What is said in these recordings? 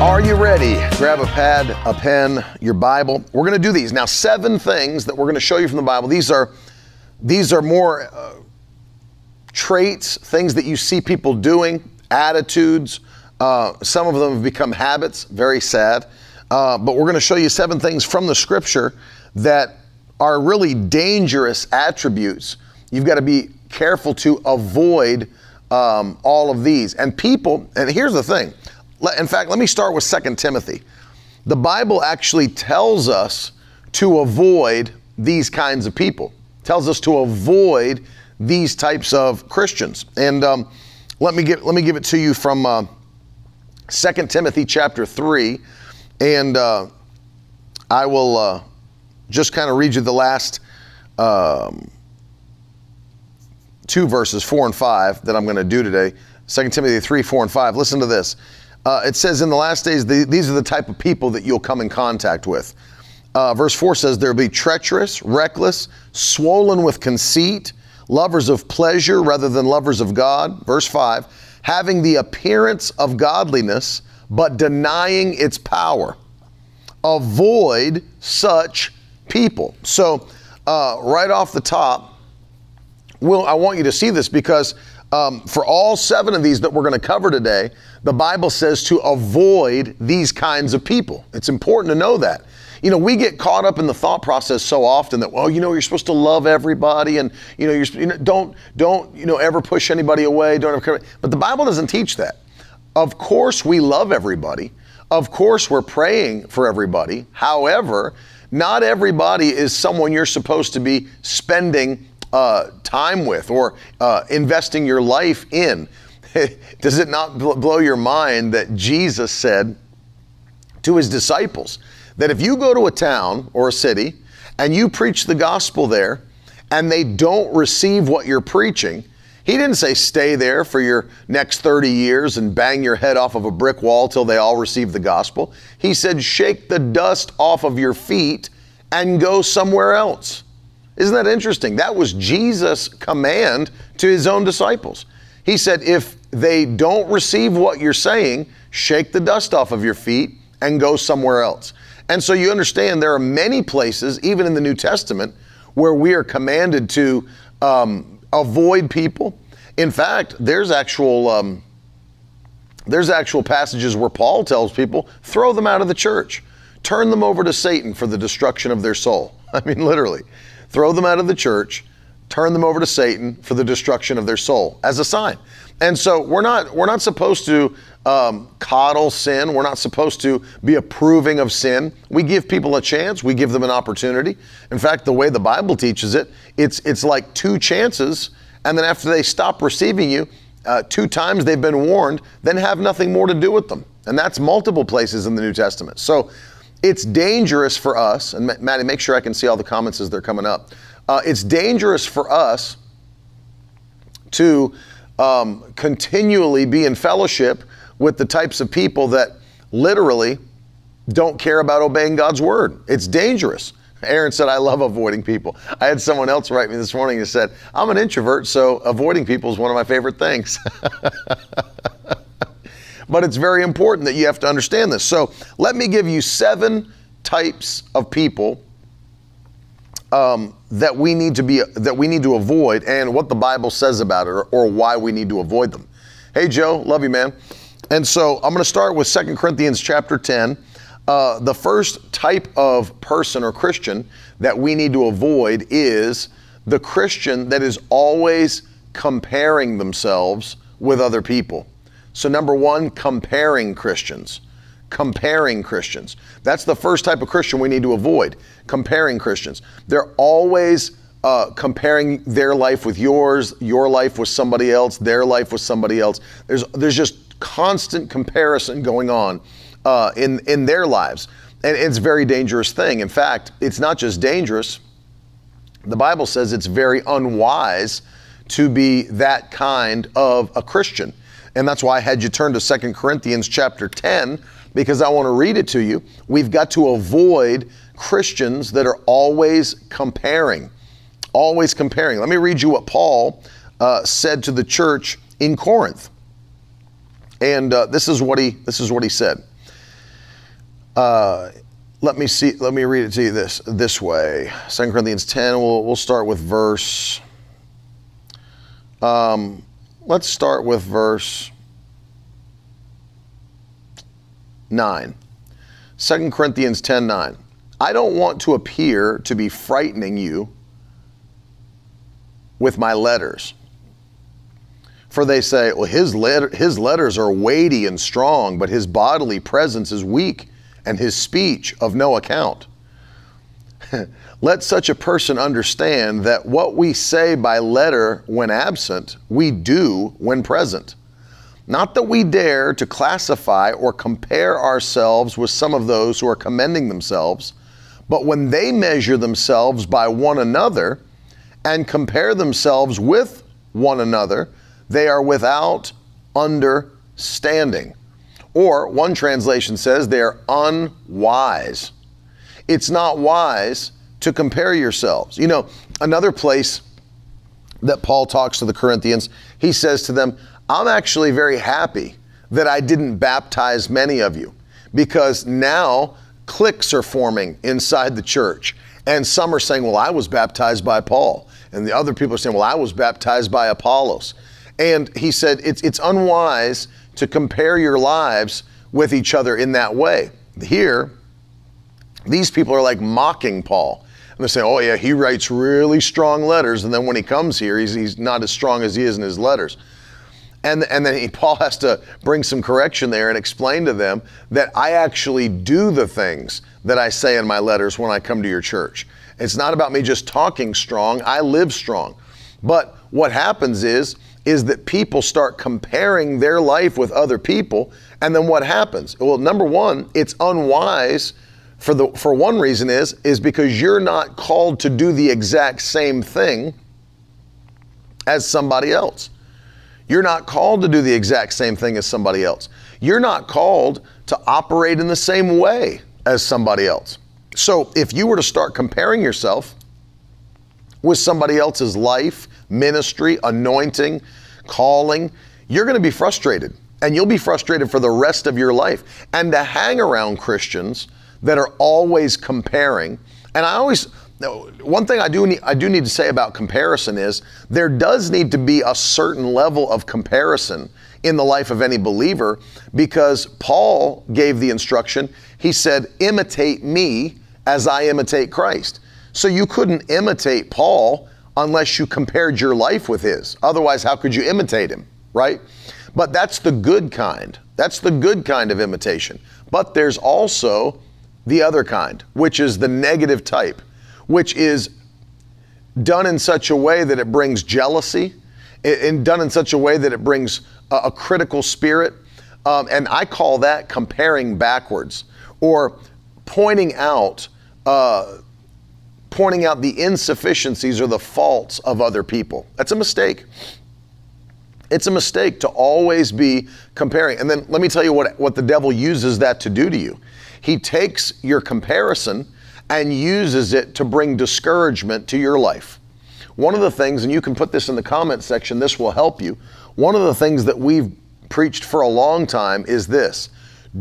Are you ready? Grab a pad, a pen, your Bible. We're going to do these now. Seven things that we're going to show you from the Bible. These are these are more uh, traits, things that you see people doing, attitudes. Uh, some of them have become habits. Very sad. Uh, but we're going to show you seven things from the Scripture that are really dangerous attributes. You've got to be careful to avoid um, all of these. And people. And here's the thing in fact, let me start with 2 Timothy. The Bible actually tells us to avoid these kinds of people, tells us to avoid these types of Christians. And um, let, me give, let me give it to you from uh, 2 Timothy chapter 3. And uh, I will uh, just kind of read you the last um, two verses, 4 and 5, that I'm going to do today. 2 Timothy 3, 4, and 5. Listen to this. Uh, it says in the last days, the, these are the type of people that you'll come in contact with. Uh, verse 4 says, There'll be treacherous, reckless, swollen with conceit, lovers of pleasure rather than lovers of God. Verse 5, having the appearance of godliness, but denying its power. Avoid such people. So, uh, right off the top, Will, I want you to see this because um, for all seven of these that we're going to cover today, the Bible says to avoid these kinds of people. It's important to know that. You know, we get caught up in the thought process so often that, well, you know, you're supposed to love everybody, and you know, you're you know, don't don't you know ever push anybody away. Don't ever. But the Bible doesn't teach that. Of course, we love everybody. Of course, we're praying for everybody. However, not everybody is someone you're supposed to be spending uh, time with or uh, investing your life in. Does it not blow your mind that Jesus said to his disciples that if you go to a town or a city and you preach the gospel there and they don't receive what you're preaching, he didn't say stay there for your next 30 years and bang your head off of a brick wall till they all receive the gospel. He said shake the dust off of your feet and go somewhere else. Isn't that interesting? That was Jesus' command to his own disciples. He said, if they don't receive what you're saying, shake the dust off of your feet and go somewhere else. And so you understand there are many places, even in the New Testament, where we are commanded to um, avoid people. In fact, there's actual um, there's actual passages where Paul tells people throw them out of the church, turn them over to Satan for the destruction of their soul. I mean, literally throw them out of the church, turn them over to Satan for the destruction of their soul as a sign. And so we're not we're not supposed to um, coddle sin. We're not supposed to be approving of sin. We give people a chance. We give them an opportunity. In fact, the way the Bible teaches it, it's it's like two chances, and then after they stop receiving you, uh, two times they've been warned, then have nothing more to do with them. And that's multiple places in the New Testament. So it's dangerous for us, and Maddie, make sure I can see all the comments as they're coming up. Uh, it's dangerous for us to um, continually be in fellowship with the types of people that literally don't care about obeying God's word. It's dangerous. Aaron said, I love avoiding people. I had someone else write me this morning and said, I'm an introvert, so avoiding people is one of my favorite things. but it's very important that you have to understand this. So let me give you seven types of people um, that we need to be that we need to avoid, and what the Bible says about it, or, or why we need to avoid them. Hey, Joe, love you, man. And so I'm going to start with Second Corinthians chapter 10. Uh, the first type of person or Christian that we need to avoid is the Christian that is always comparing themselves with other people. So, number one, comparing Christians. Comparing Christians. That's the first type of Christian we need to avoid. Comparing Christians. They're always uh, comparing their life with yours, your life with somebody else, their life with somebody else. There's there's just constant comparison going on uh, in in their lives, and it's a very dangerous thing. In fact, it's not just dangerous. The Bible says it's very unwise to be that kind of a Christian. And that's why I had you turn to Second Corinthians chapter 10 because I want to read it to you. We've got to avoid Christians that are always comparing. Always comparing. Let me read you what Paul uh, said to the church in Corinth. And uh, this is what he this is what he said. Uh, let me see. Let me read it to you this this way. Second Corinthians ten. We'll we'll start with verse. Um, let's start with verse nine. 2 Corinthians 10 9. I don't want to appear to be frightening you with my letters. For they say, well, his, letter, his letters are weighty and strong, but his bodily presence is weak and his speech of no account. Let such a person understand that what we say by letter when absent, we do when present. Not that we dare to classify or compare ourselves with some of those who are commending themselves, but when they measure themselves by one another and compare themselves with one another, they are without understanding. Or one translation says they are unwise. It's not wise to compare yourselves. You know, another place that Paul talks to the Corinthians, he says to them, I'm actually very happy that I didn't baptize many of you because now cliques are forming inside the church. And some are saying, Well, I was baptized by Paul. And the other people are saying, Well, I was baptized by Apollos. And he said, It's, it's unwise to compare your lives with each other in that way. Here, these people are like mocking Paul. And they're saying, Oh, yeah, he writes really strong letters. And then when he comes here, he's, he's not as strong as he is in his letters. And, and then he, Paul has to bring some correction there and explain to them that I actually do the things that I say in my letters when I come to your church. It's not about me just talking strong, I live strong. But what happens is, is that people start comparing their life with other people, and then what happens? Well, number one, it's unwise for the for one reason is is because you're not called to do the exact same thing as somebody else. You're not called to do the exact same thing as somebody else. You're not called to operate in the same way as somebody else. So if you were to start comparing yourself with somebody else's life, ministry, anointing, calling, you're going to be frustrated. And you'll be frustrated for the rest of your life. And to hang around Christians that are always comparing, and I always, one thing I do need, I do need to say about comparison is there does need to be a certain level of comparison in the life of any believer because Paul gave the instruction. He said, "Imitate me as I imitate Christ." So you couldn't imitate Paul unless you compared your life with his. Otherwise, how could you imitate him, right? But that's the good kind. That's the good kind of imitation. But there's also the other kind, which is the negative type which is done in such a way that it brings jealousy, and done in such a way that it brings a, a critical spirit. Um, and I call that comparing backwards or pointing out. Uh, pointing out the insufficiencies or the faults of other people. That's a mistake. It's a mistake to always be comparing. And then let me tell you what, what the devil uses that to do to you. He takes your comparison and uses it to bring discouragement to your life. One of the things, and you can put this in the comment section, this will help you. One of the things that we've preached for a long time is this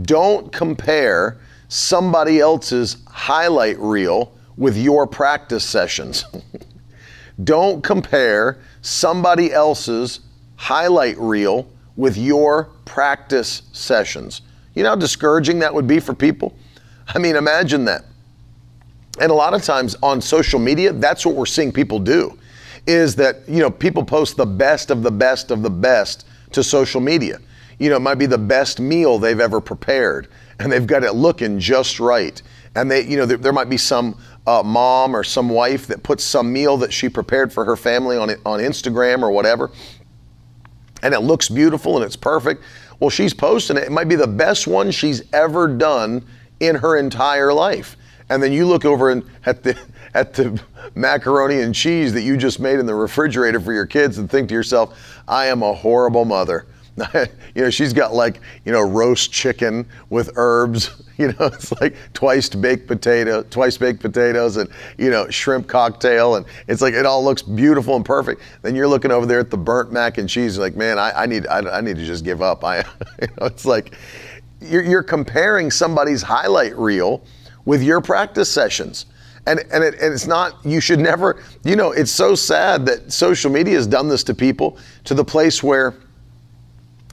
don't compare somebody else's highlight reel with your practice sessions. don't compare somebody else's highlight reel with your practice sessions. You know how discouraging that would be for people? I mean, imagine that. And a lot of times on social media, that's what we're seeing people do is that, you know, people post the best of the best of the best to social media. You know, it might be the best meal they've ever prepared and they've got it looking just right. And they, you know, there, there might be some uh, mom or some wife that puts some meal that she prepared for her family on, on Instagram or whatever. And it looks beautiful and it's perfect. Well, she's posting it. It might be the best one she's ever done in her entire life and then you look over and at the at the macaroni and cheese that you just made in the refrigerator for your kids and think to yourself, I am a horrible mother. you know, she's got like, you know, roast chicken with herbs. You know, it's like twice baked potato, twice baked potatoes, and you know, shrimp cocktail, and it's like it all looks beautiful and perfect. Then you're looking over there at the burnt mac and cheese, like, man, I, I need, I, I, need to just give up. I, you know, it's like you're, you're comparing somebody's highlight reel with your practice sessions. And, and, it, and it's not, you should never, you know, it's so sad that social media has done this to people to the place where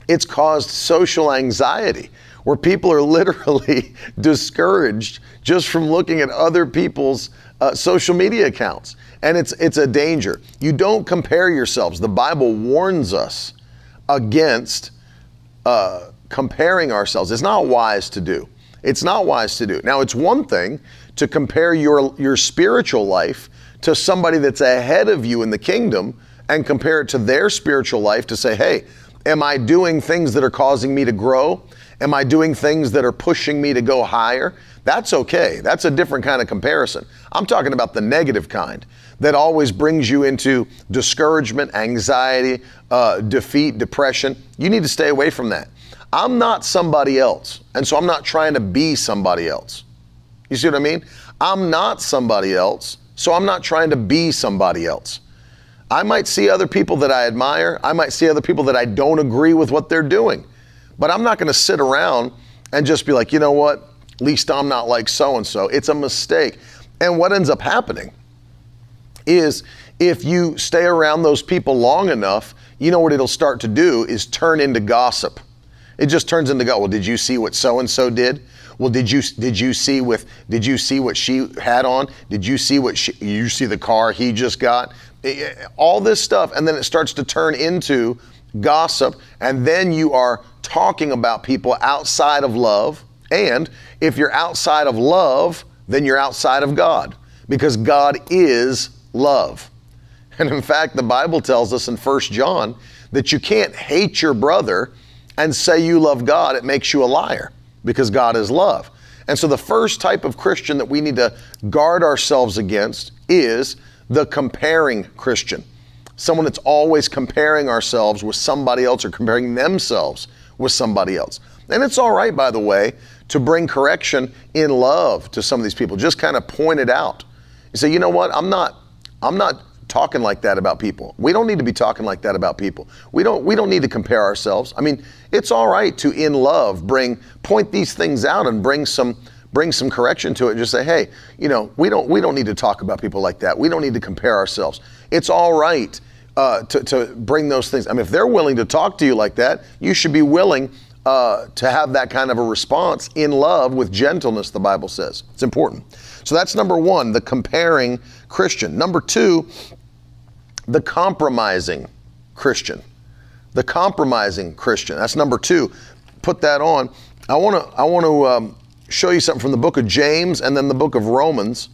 it's caused social anxiety where people are literally discouraged just from looking at other people's uh, social media accounts. And it's, it's a danger. You don't compare yourselves. The Bible warns us against uh, comparing ourselves. It's not wise to do. It's not wise to do. Now, it's one thing to compare your, your spiritual life to somebody that's ahead of you in the kingdom and compare it to their spiritual life to say, hey, am I doing things that are causing me to grow? Am I doing things that are pushing me to go higher? That's okay. That's a different kind of comparison. I'm talking about the negative kind that always brings you into discouragement, anxiety, uh, defeat, depression. You need to stay away from that. I'm not somebody else, and so I'm not trying to be somebody else. You see what I mean? I'm not somebody else, so I'm not trying to be somebody else. I might see other people that I admire, I might see other people that I don't agree with what they're doing. But I'm not going to sit around and just be like, you know what? At least I'm not like so and so. It's a mistake. And what ends up happening is if you stay around those people long enough, you know what it'll start to do is turn into gossip. It just turns into go. Well, did you see what so and so did? Well, did you did you see with did you see what she had on? Did you see what she, you see the car he just got? Eh, eh, all this stuff, and then it starts to turn into gossip, and then you are talking about people outside of love. And if you're outside of love, then you're outside of God because God is love. And in fact, the Bible tells us in 1 John that you can't hate your brother and say you love God. It makes you a liar because God is love. And so the first type of Christian that we need to guard ourselves against is the comparing Christian someone that's always comparing ourselves with somebody else or comparing themselves with somebody else. And it's all right, by the way, to bring correction in love to some of these people. Just kind of point it out. You say, you know what? I'm not. I'm not talking like that about people. We don't need to be talking like that about people. We don't. We don't need to compare ourselves. I mean, it's all right to, in love, bring point these things out and bring some bring some correction to it. Just say, hey, you know, we don't we don't need to talk about people like that. We don't need to compare ourselves. It's all right uh, to, to bring those things. I mean, if they're willing to talk to you like that, you should be willing uh, to have that kind of a response in love with gentleness, the Bible says. It's important. So that's number one, the comparing Christian. Number two, the compromising Christian. The compromising Christian. That's number two. Put that on. I want to I want to um, show you something from the book of James and then the book of Romans.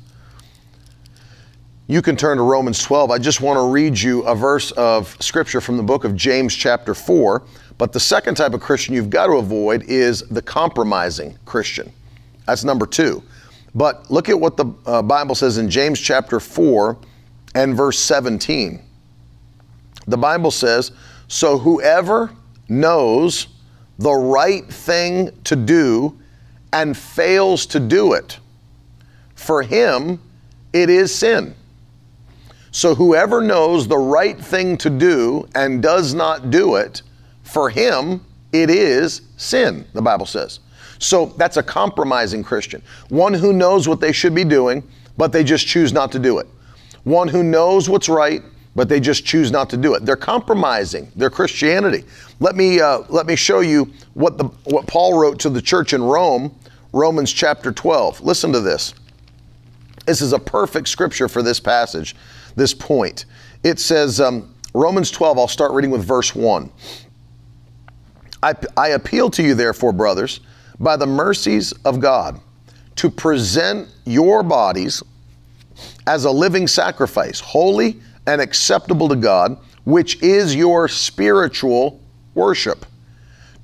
You can turn to Romans 12. I just want to read you a verse of scripture from the book of James, chapter 4. But the second type of Christian you've got to avoid is the compromising Christian. That's number two. But look at what the uh, Bible says in James, chapter 4 and verse 17. The Bible says, So whoever knows the right thing to do and fails to do it, for him it is sin. So whoever knows the right thing to do and does not do it, for him it is sin, the Bible says. So that's a compromising Christian. One who knows what they should be doing, but they just choose not to do it. One who knows what's right, but they just choose not to do it. They're compromising their Christianity. Let me uh, let me show you what the what Paul wrote to the church in Rome, Romans chapter 12. Listen to this. This is a perfect scripture for this passage this point. It says, um, Romans 12, I'll start reading with verse 1. I, I appeal to you, therefore, brothers, by the mercies of God, to present your bodies as a living sacrifice, holy and acceptable to God, which is your spiritual worship.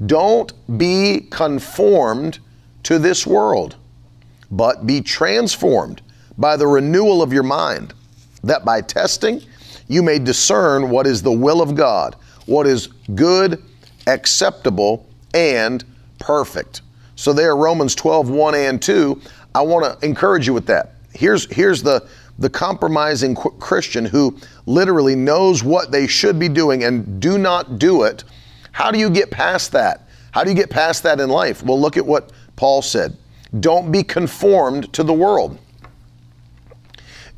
Don't be conformed to this world, but be transformed by the renewal of your mind, that by testing you may discern what is the will of God, what is good, acceptable, and perfect. So there, Romans 12, 1 and 2, I want to encourage you with that. Here's, here's the, the compromising Christian who literally knows what they should be doing and do not do it. How do you get past that? How do you get past that in life? Well, look at what Paul said. Don't be conformed to the world.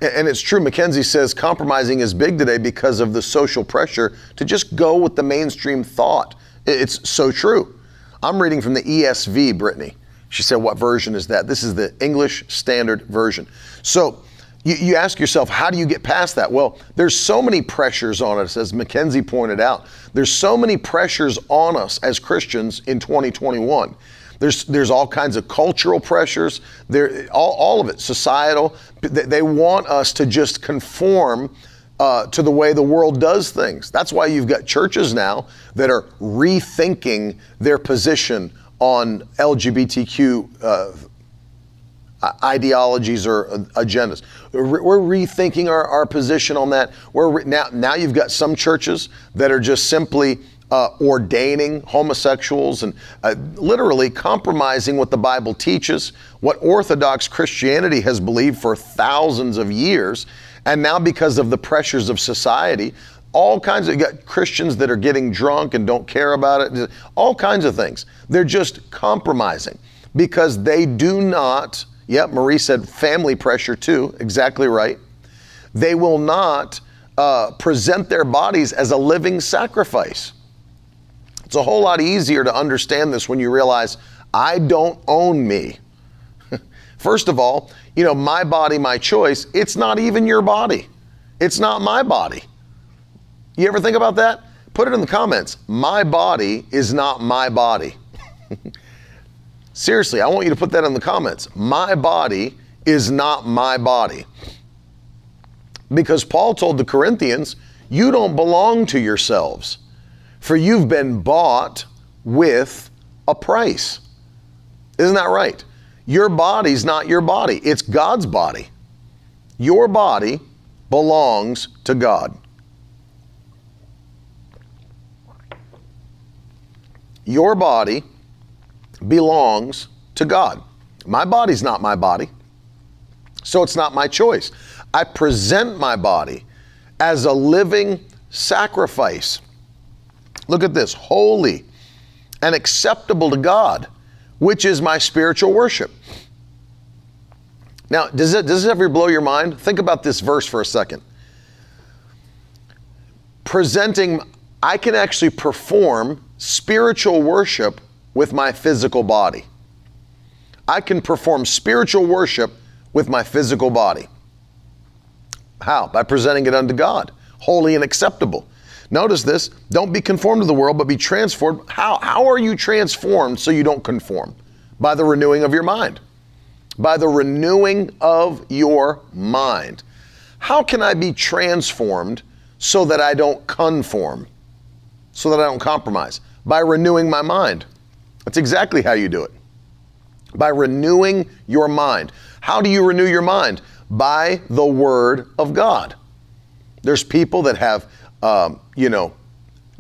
And it's true, Mackenzie says compromising is big today because of the social pressure to just go with the mainstream thought. It's so true. I'm reading from the ESV, Brittany. She said, What version is that? This is the English Standard Version. So you, you ask yourself, how do you get past that? Well, there's so many pressures on us, as Mackenzie pointed out. There's so many pressures on us as Christians in 2021. There's there's all kinds of cultural pressures. There all, all of it societal. They want us to just conform uh, to the way the world does things. That's why you've got churches now that are rethinking their position on LGBTQ uh, ideologies or agendas. We're rethinking our, our position on that. We're re- now now you've got some churches that are just simply uh, ordaining homosexuals and uh, literally compromising what the Bible teaches, what Orthodox Christianity has believed for thousands of years. And now, because of the pressures of society, all kinds of got Christians that are getting drunk and don't care about it, all kinds of things. They're just compromising because they do not, yep, Marie said family pressure too, exactly right. They will not uh, present their bodies as a living sacrifice. It's a whole lot easier to understand this when you realize I don't own me. First of all, you know, my body, my choice, it's not even your body. It's not my body. You ever think about that? Put it in the comments. My body is not my body. Seriously, I want you to put that in the comments. My body is not my body. Because Paul told the Corinthians, you don't belong to yourselves. For you've been bought with a price. Isn't that right? Your body's not your body, it's God's body. Your body belongs to God. Your body belongs to God. My body's not my body, so it's not my choice. I present my body as a living sacrifice. Look at this holy and acceptable to God, which is my spiritual worship. Now, does it, does it ever blow your mind? Think about this verse for a second. Presenting, I can actually perform spiritual worship with my physical body. I can perform spiritual worship with my physical body. How? By presenting it unto God, holy and acceptable. Notice this don't be conformed to the world, but be transformed. How, how are you transformed so you don't conform? By the renewing of your mind. By the renewing of your mind. How can I be transformed so that I don't conform? So that I don't compromise? By renewing my mind. That's exactly how you do it. By renewing your mind. How do you renew your mind? By the Word of God. There's people that have um, you know,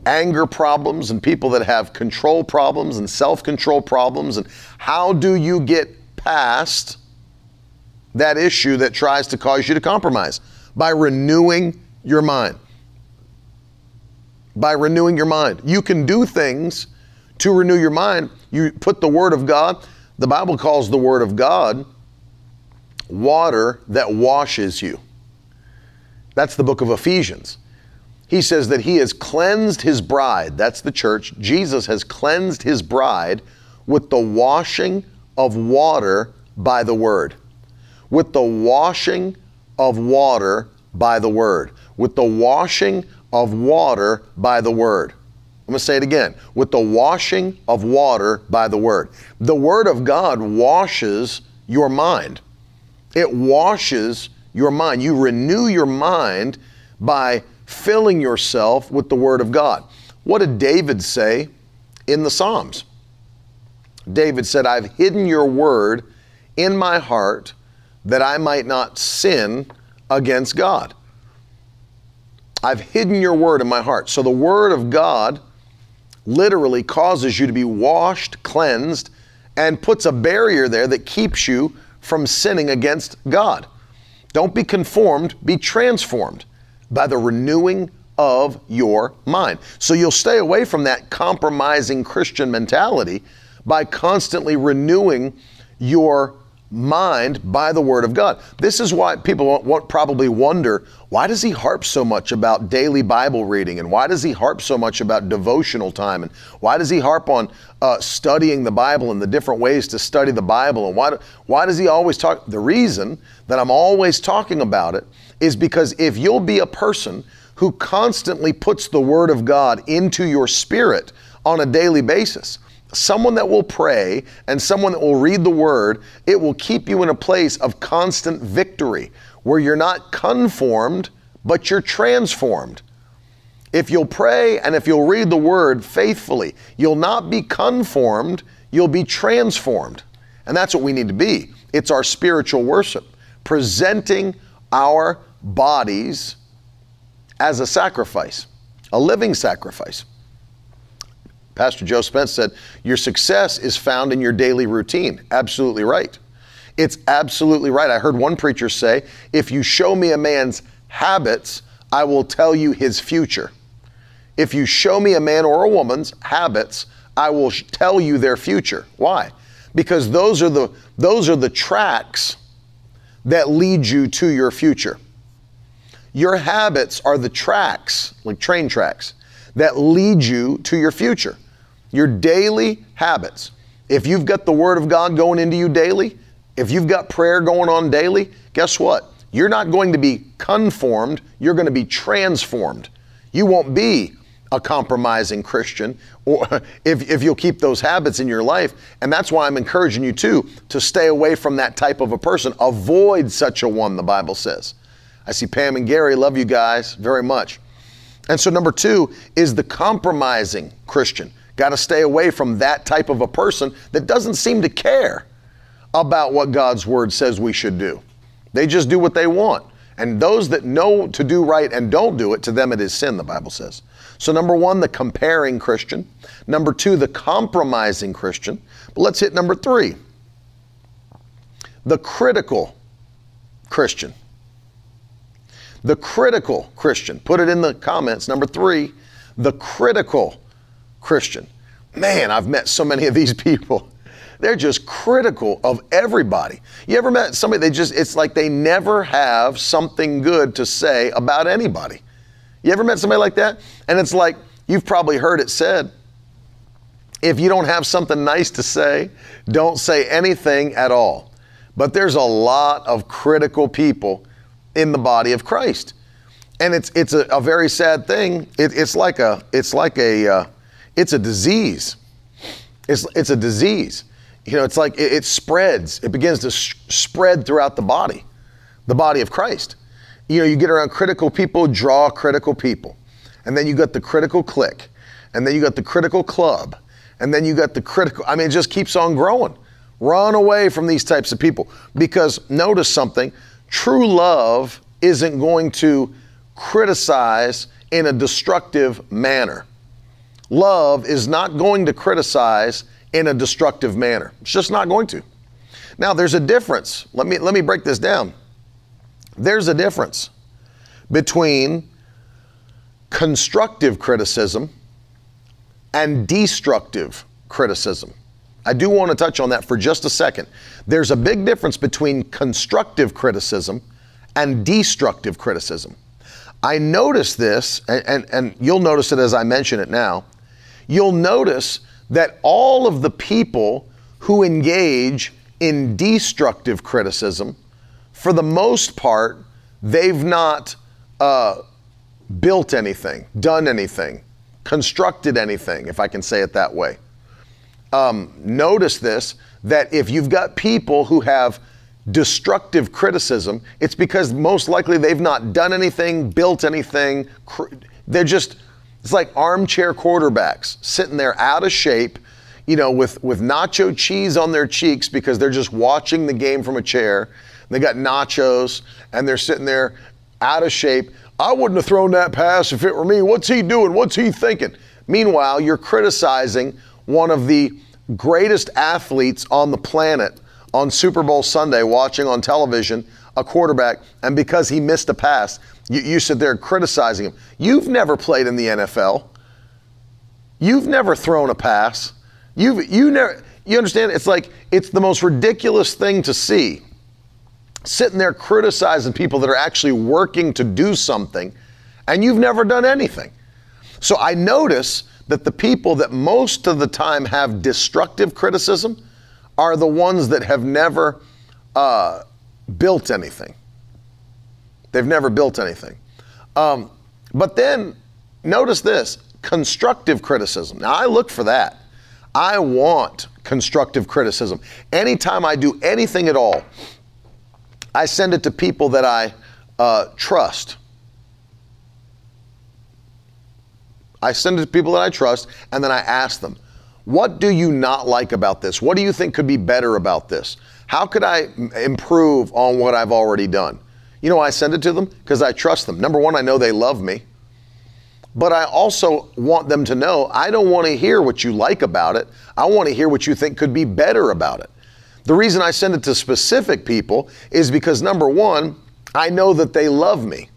anger problems and people that have control problems and self control problems. And how do you get past that issue that tries to cause you to compromise? By renewing your mind. By renewing your mind. You can do things to renew your mind. You put the Word of God, the Bible calls the Word of God water that washes you. That's the book of Ephesians he says that he has cleansed his bride, that's the church. Jesus has cleansed his bride with the washing of water by the word. With the washing of water by the word. With the washing of water by the word. I'm going to say it again. With the washing of water by the word. The word of God washes your mind. It washes your mind. You renew your mind by filling yourself with the Word of God. What did David say in the Psalms? David said, I've hidden your word in my heart that I might not sin against God. I've hidden your word in my heart. So the word of God literally causes you to be washed, cleansed, and puts a barrier there that keeps you from sinning against God. Don't be conformed, be transformed by the renewing of your mind. So you'll stay away from that compromising Christian mentality by constantly renewing your mind by the Word of God. This is why people won't probably wonder why does he harp so much about daily Bible reading and why does he harp so much about devotional time and why does he harp on uh, studying the Bible and the different ways to study the Bible and why, why does he always talk? The reason that I'm always talking about it is because if you'll be a person who constantly puts the Word of God into your spirit on a daily basis, someone that will pray and someone that will read the word, it will keep you in a place of constant victory where you're not conformed, but you're transformed. If you'll pray and if you'll read the word faithfully, you'll not be conformed, you'll be transformed. And that's what we need to be. It's our spiritual worship, presenting our bodies as a sacrifice, a living sacrifice. Pastor Joe Spence said, Your success is found in your daily routine. Absolutely right. It's absolutely right. I heard one preacher say, If you show me a man's habits, I will tell you his future. If you show me a man or a woman's habits, I will tell you their future. Why? Because those are the those are the tracks that lead you to your future. Your habits are the tracks, like train tracks, that lead you to your future your daily habits. If you've got the Word of God going into you daily, if you've got prayer going on daily, guess what? You're not going to be conformed, you're going to be transformed. You won't be a compromising Christian or if, if you'll keep those habits in your life. And that's why I'm encouraging you too to stay away from that type of a person. Avoid such a one, the Bible says. I see Pam and Gary, love you guys very much. And so, number two is the compromising Christian. Got to stay away from that type of a person that doesn't seem to care about what God's word says we should do. They just do what they want. And those that know to do right and don't do it, to them it is sin, the Bible says. So, number one, the comparing Christian. Number two, the compromising Christian. But let's hit number three the critical Christian. The critical Christian. Put it in the comments. Number three, the critical Christian. Man, I've met so many of these people. They're just critical of everybody. You ever met somebody they just it's like they never have something good to say about anybody. You ever met somebody like that? And it's like you've probably heard it said, if you don't have something nice to say, don't say anything at all. But there's a lot of critical people in the body of Christ. And it's it's a, a very sad thing. It, it's like a it's like a uh, it's a disease. It's, it's a disease. You know, it's like it, it spreads, it begins to sh- spread throughout the body, the body of Christ. You know, you get around critical people, draw critical people. And then you got the critical clique. And then you got the critical club. And then you got the critical, I mean, it just keeps on growing. Run away from these types of people because notice something true love isn't going to criticize in a destructive manner. Love is not going to criticize in a destructive manner. It's just not going to. Now, there's a difference. Let me, let me break this down. There's a difference between constructive criticism and destructive criticism. I do want to touch on that for just a second. There's a big difference between constructive criticism and destructive criticism. I notice this, and, and, and, you'll notice it as I mention it now you'll notice that all of the people who engage in destructive criticism, for the most part, they've not uh, built anything, done anything, constructed anything, if I can say it that way. Um, notice this that if you've got people who have destructive criticism, it's because most likely they've not done anything, built anything. They're just it's like armchair quarterbacks sitting there out of shape, you know, with, with nacho cheese on their cheeks because they're just watching the game from a chair. They got nachos and they're sitting there out of shape. I wouldn't have thrown that pass if it were me. What's he doing? What's he thinking? Meanwhile, you're criticizing one of the greatest athletes on the planet on Super Bowl Sunday, watching on television a quarterback, and because he missed a pass, you, you sit there criticizing him. You've never played in the NFL. You've never thrown a pass. You've you never you understand? It's like it's the most ridiculous thing to see. Sitting there criticizing people that are actually working to do something, and you've never done anything. So I notice that the people that most of the time have destructive criticism are the ones that have never uh, built anything. They've never built anything. Um, but then notice this constructive criticism. Now, I look for that. I want constructive criticism. Anytime I do anything at all, I send it to people that I uh, trust. I send it to people that I trust, and then I ask them, What do you not like about this? What do you think could be better about this? How could I improve on what I've already done? You know, why I send it to them because I trust them. Number one, I know they love me. But I also want them to know I don't want to hear what you like about it. I want to hear what you think could be better about it. The reason I send it to specific people is because number one, I know that they love me.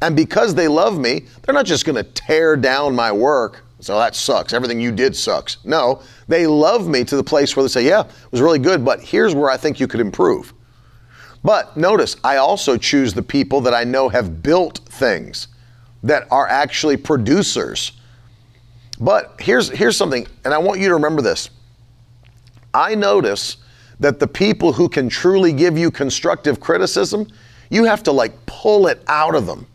And because they love me, they're not just going to tear down my work. So that sucks. Everything you did sucks. No, they love me to the place where they say, yeah, it was really good, but here's where I think you could improve. But notice, I also choose the people that I know have built things that are actually producers. But here's, here's something, and I want you to remember this. I notice that the people who can truly give you constructive criticism, you have to like pull it out of them.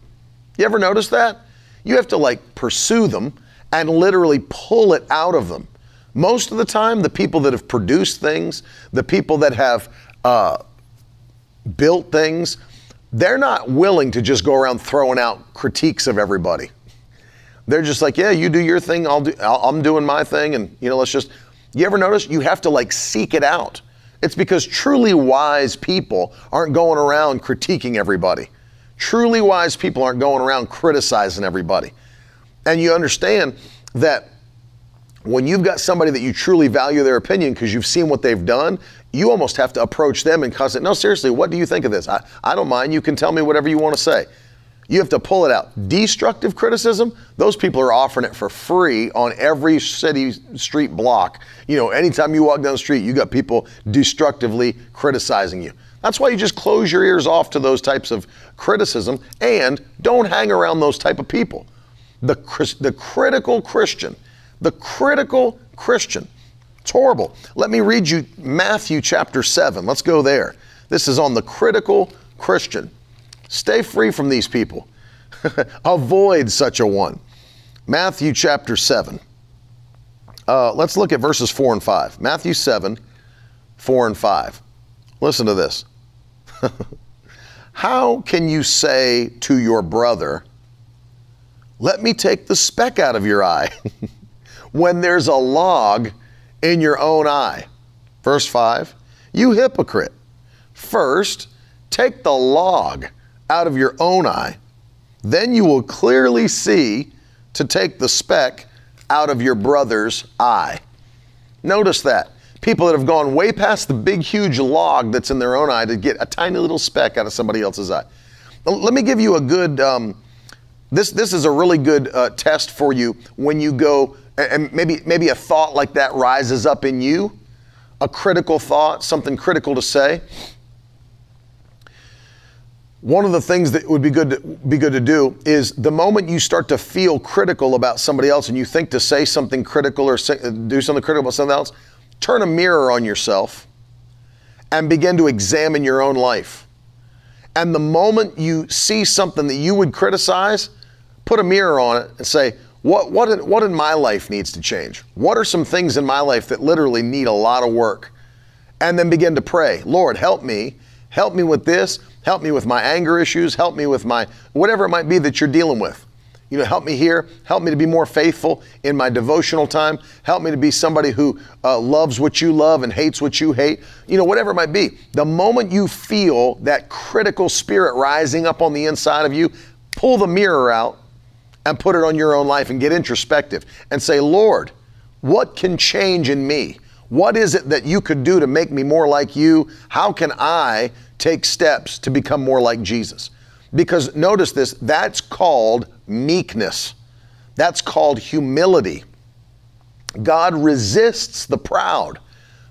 You ever notice that? You have to like pursue them and literally pull it out of them. Most of the time, the people that have produced things, the people that have uh, built things, they're not willing to just go around throwing out critiques of everybody. They're just like, yeah, you do your thing, I'll do, I'm doing my thing, and you know, let's just. You ever notice you have to like seek it out? It's because truly wise people aren't going around critiquing everybody. Truly wise people aren't going around criticizing everybody. And you understand that when you've got somebody that you truly value their opinion because you've seen what they've done, you almost have to approach them and say, no, seriously, what do you think of this? I, I don't mind. You can tell me whatever you want to say. You have to pull it out. Destructive criticism, those people are offering it for free on every city street block. You know, anytime you walk down the street, you got people destructively criticizing you. That's why you just close your ears off to those types of criticism and don't hang around those type of people. The, the critical Christian, the critical Christian it's horrible. Let me read you Matthew chapter 7. Let's go there. This is on the critical Christian. Stay free from these people. Avoid such a one. Matthew chapter 7. Uh, let's look at verses 4 and 5. Matthew 7, 4 and 5. Listen to this. How can you say to your brother, Let me take the speck out of your eye, when there's a log in your own eye. Verse 5 You hypocrite, first take the log out of your own eye, then you will clearly see to take the speck out of your brother's eye. Notice that. People that have gone way past the big, huge log that's in their own eye to get a tiny little speck out of somebody else's eye. Let me give you a good, um, this, this is a really good uh, test for you when you go and maybe maybe a thought like that rises up in you, a critical thought, something critical to say. One of the things that would be good to, be good to do is the moment you start to feel critical about somebody else and you think to say something critical or say, do something critical about something else, turn a mirror on yourself and begin to examine your own life. And the moment you see something that you would criticize, put a mirror on it and say, what, what, in, what in my life needs to change? What are some things in my life that literally need a lot of work? And then begin to pray, Lord, help me. Help me with this. Help me with my anger issues. Help me with my whatever it might be that you're dealing with. You know, help me here. Help me to be more faithful in my devotional time. Help me to be somebody who uh, loves what you love and hates what you hate. You know, whatever it might be. The moment you feel that critical spirit rising up on the inside of you, pull the mirror out and put it on your own life and get introspective and say, Lord, what can change in me? What is it that you could do to make me more like you? How can I take steps to become more like Jesus? Because notice this, that's called meekness. That's called humility. God resists the proud,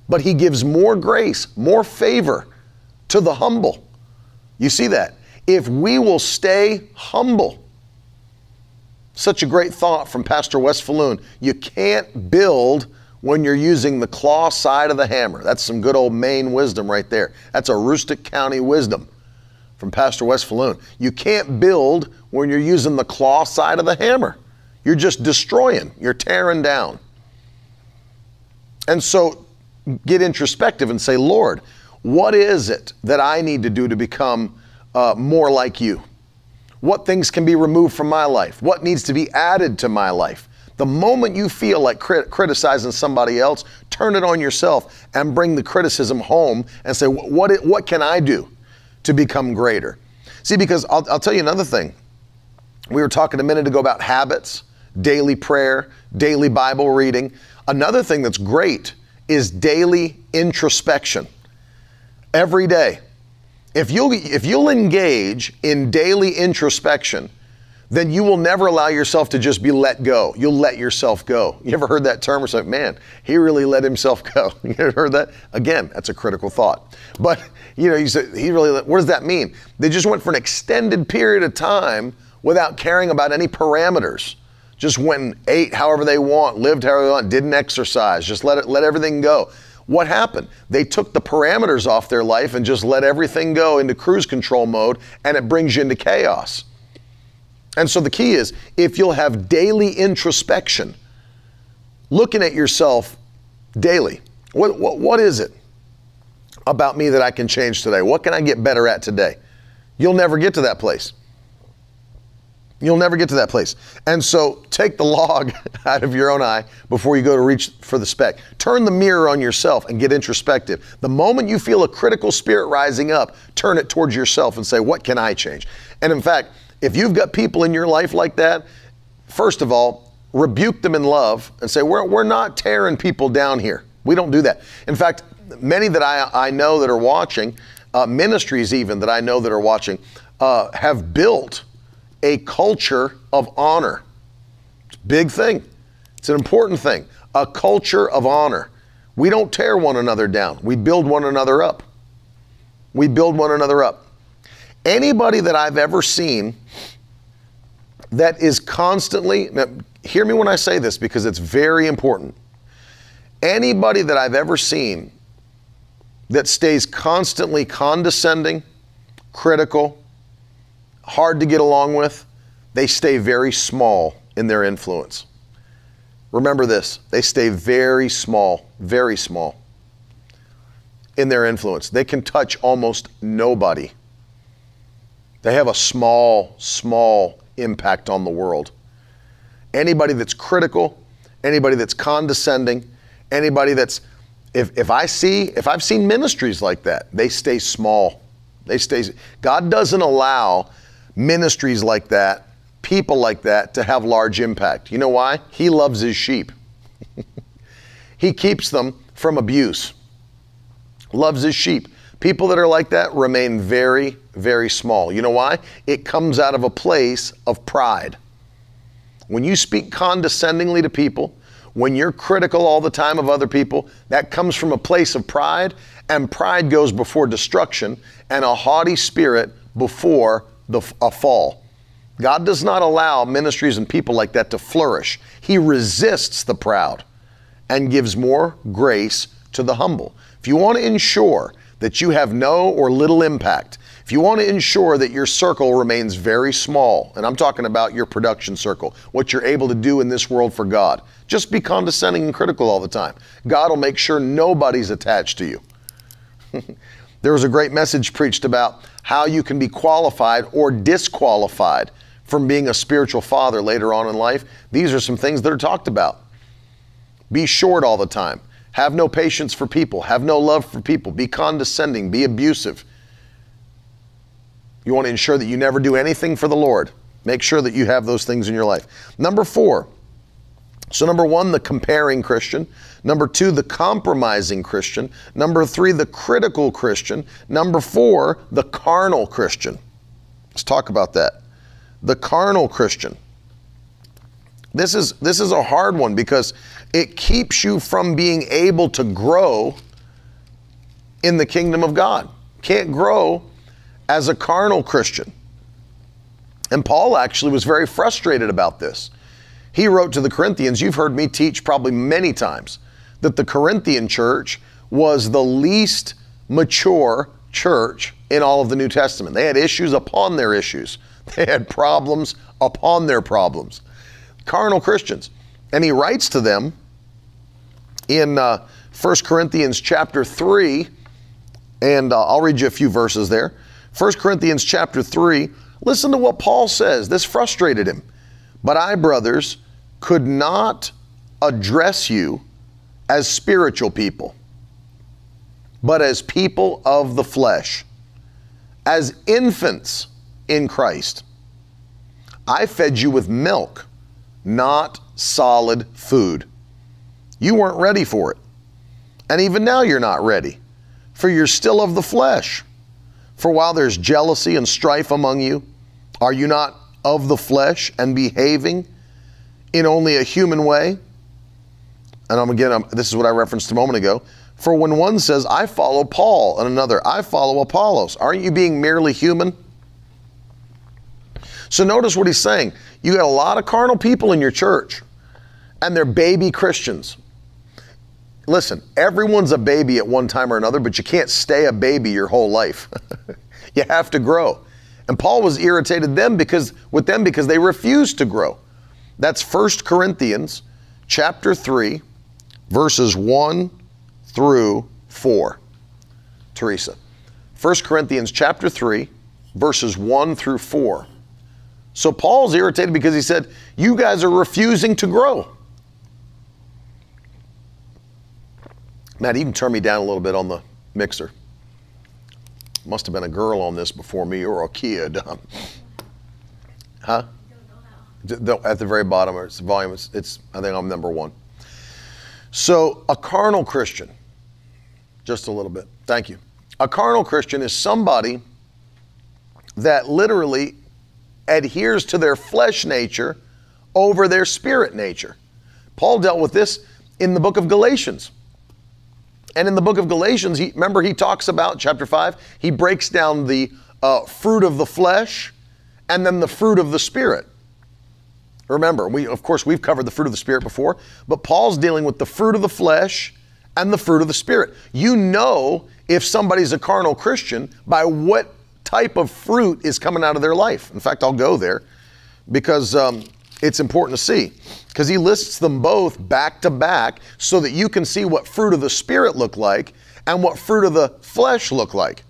but He gives more grace, more favor to the humble. You see that? If we will stay humble, such a great thought from Pastor Wes Falloon. You can't build when you're using the claw side of the hammer. That's some good old Maine wisdom right there. That's a Aroostook County wisdom from Pastor Wes Falloon. You can't build when you're using the claw side of the hammer. You're just destroying, you're tearing down. And so get introspective and say, Lord, what is it that I need to do to become uh, more like you? What things can be removed from my life? What needs to be added to my life? The moment you feel like crit- criticizing somebody else, turn it on yourself and bring the criticism home and say, what, what can I do to become greater. See, because I'll, I'll tell you another thing. We were talking a minute ago about habits, daily prayer, daily Bible reading. Another thing that's great is daily introspection. Every day. If you'll, if you'll engage in daily introspection, then you will never allow yourself to just be let go. You'll let yourself go. You ever heard that term or say, man, he really let himself go? You ever heard that? Again, that's a critical thought. But you know, you said he really. What does that mean? They just went for an extended period of time without caring about any parameters. Just went and ate however they want, lived however they want, didn't exercise, just let it, let everything go. What happened? They took the parameters off their life and just let everything go into cruise control mode, and it brings you into chaos. And so the key is if you'll have daily introspection, looking at yourself daily, what, what, what is it? about me that I can change today? What can I get better at today? You'll never get to that place. You'll never get to that place. And so take the log out of your own eye before you go to reach for the speck. Turn the mirror on yourself and get introspective. The moment you feel a critical spirit rising up, turn it towards yourself and say, What can I change? And in fact, if you've got people in your life like that, first of all, rebuke them in love and say, We're, we're not tearing people down here. We don't do that. In fact, many that I, I know that are watching, uh, ministries even that I know that are watching, uh, have built a culture of honor. It's a big thing. It's an important thing. A culture of honor. We don't tear one another down. We build one another up. We build one another up. Anybody that I've ever seen that is constantly, now, hear me when I say this because it's very important. Anybody that I've ever seen that stays constantly condescending, critical, hard to get along with, they stay very small in their influence. Remember this they stay very small, very small in their influence. They can touch almost nobody. They have a small, small impact on the world. Anybody that's critical, anybody that's condescending, anybody that's if, if I see, if I've seen ministries like that, they stay small. They stay, God doesn't allow ministries like that, people like that, to have large impact. You know why? He loves his sheep. he keeps them from abuse. Loves his sheep. People that are like that remain very, very small. You know why? It comes out of a place of pride. When you speak condescendingly to people, when you're critical all the time of other people, that comes from a place of pride, and pride goes before destruction, and a haughty spirit before the, a fall. God does not allow ministries and people like that to flourish. He resists the proud and gives more grace to the humble. If you want to ensure that you have no or little impact, if you want to ensure that your circle remains very small, and I'm talking about your production circle, what you're able to do in this world for God, just be condescending and critical all the time. God will make sure nobody's attached to you. there was a great message preached about how you can be qualified or disqualified from being a spiritual father later on in life, these are some things that are talked about. Be short all the time. Have no patience for people. Have no love for people. Be condescending. Be abusive. You want to ensure that you never do anything for the Lord. Make sure that you have those things in your life. Number four. So, number one, the comparing Christian. Number two, the compromising Christian. Number three, the critical Christian. Number four, the carnal Christian. Let's talk about that. The carnal Christian. This is, this is a hard one because it keeps you from being able to grow in the kingdom of God. Can't grow as a carnal Christian. And Paul actually was very frustrated about this. He wrote to the Corinthians, you've heard me teach probably many times, that the Corinthian church was the least mature church in all of the New Testament. They had issues upon their issues, they had problems upon their problems. Carnal Christians. And he writes to them in uh, 1 Corinthians chapter 3, and uh, I'll read you a few verses there. 1 Corinthians chapter 3, listen to what Paul says. This frustrated him. But I, brothers, could not address you as spiritual people, but as people of the flesh, as infants in Christ. I fed you with milk, not solid food. You weren't ready for it. And even now you're not ready, for you're still of the flesh. For while there's jealousy and strife among you, are you not of the flesh and behaving in only a human way? And I'm again, I'm, this is what I referenced a moment ago. For when one says, I follow Paul, and another, I follow Apollos, aren't you being merely human? So notice what he's saying. You got a lot of carnal people in your church, and they're baby Christians. Listen, everyone's a baby at one time or another, but you can't stay a baby your whole life. you have to grow. And Paul was irritated them because with them because they refused to grow. That's 1 Corinthians chapter 3 verses 1 through 4. Teresa. 1 Corinthians chapter 3 verses 1 through 4. So Paul's irritated because he said, "You guys are refusing to grow." Matt, you can turn me down a little bit on the mixer. Must have been a girl on this before me or a kid. huh? At the very bottom, it's volume. It's, it's, I think I'm number one. So a carnal Christian, just a little bit. Thank you. A carnal Christian is somebody that literally adheres to their flesh nature over their spirit nature. Paul dealt with this in the book of Galatians. And in the book of Galatians, he, remember he talks about, chapter 5, he breaks down the uh, fruit of the flesh and then the fruit of the spirit. Remember, we of course we've covered the fruit of the spirit before, but Paul's dealing with the fruit of the flesh and the fruit of the spirit. You know if somebody's a carnal Christian by what type of fruit is coming out of their life. In fact, I'll go there because um, it's important to see because he lists them both back to back so that you can see what fruit of the Spirit look like and what fruit of the flesh look like.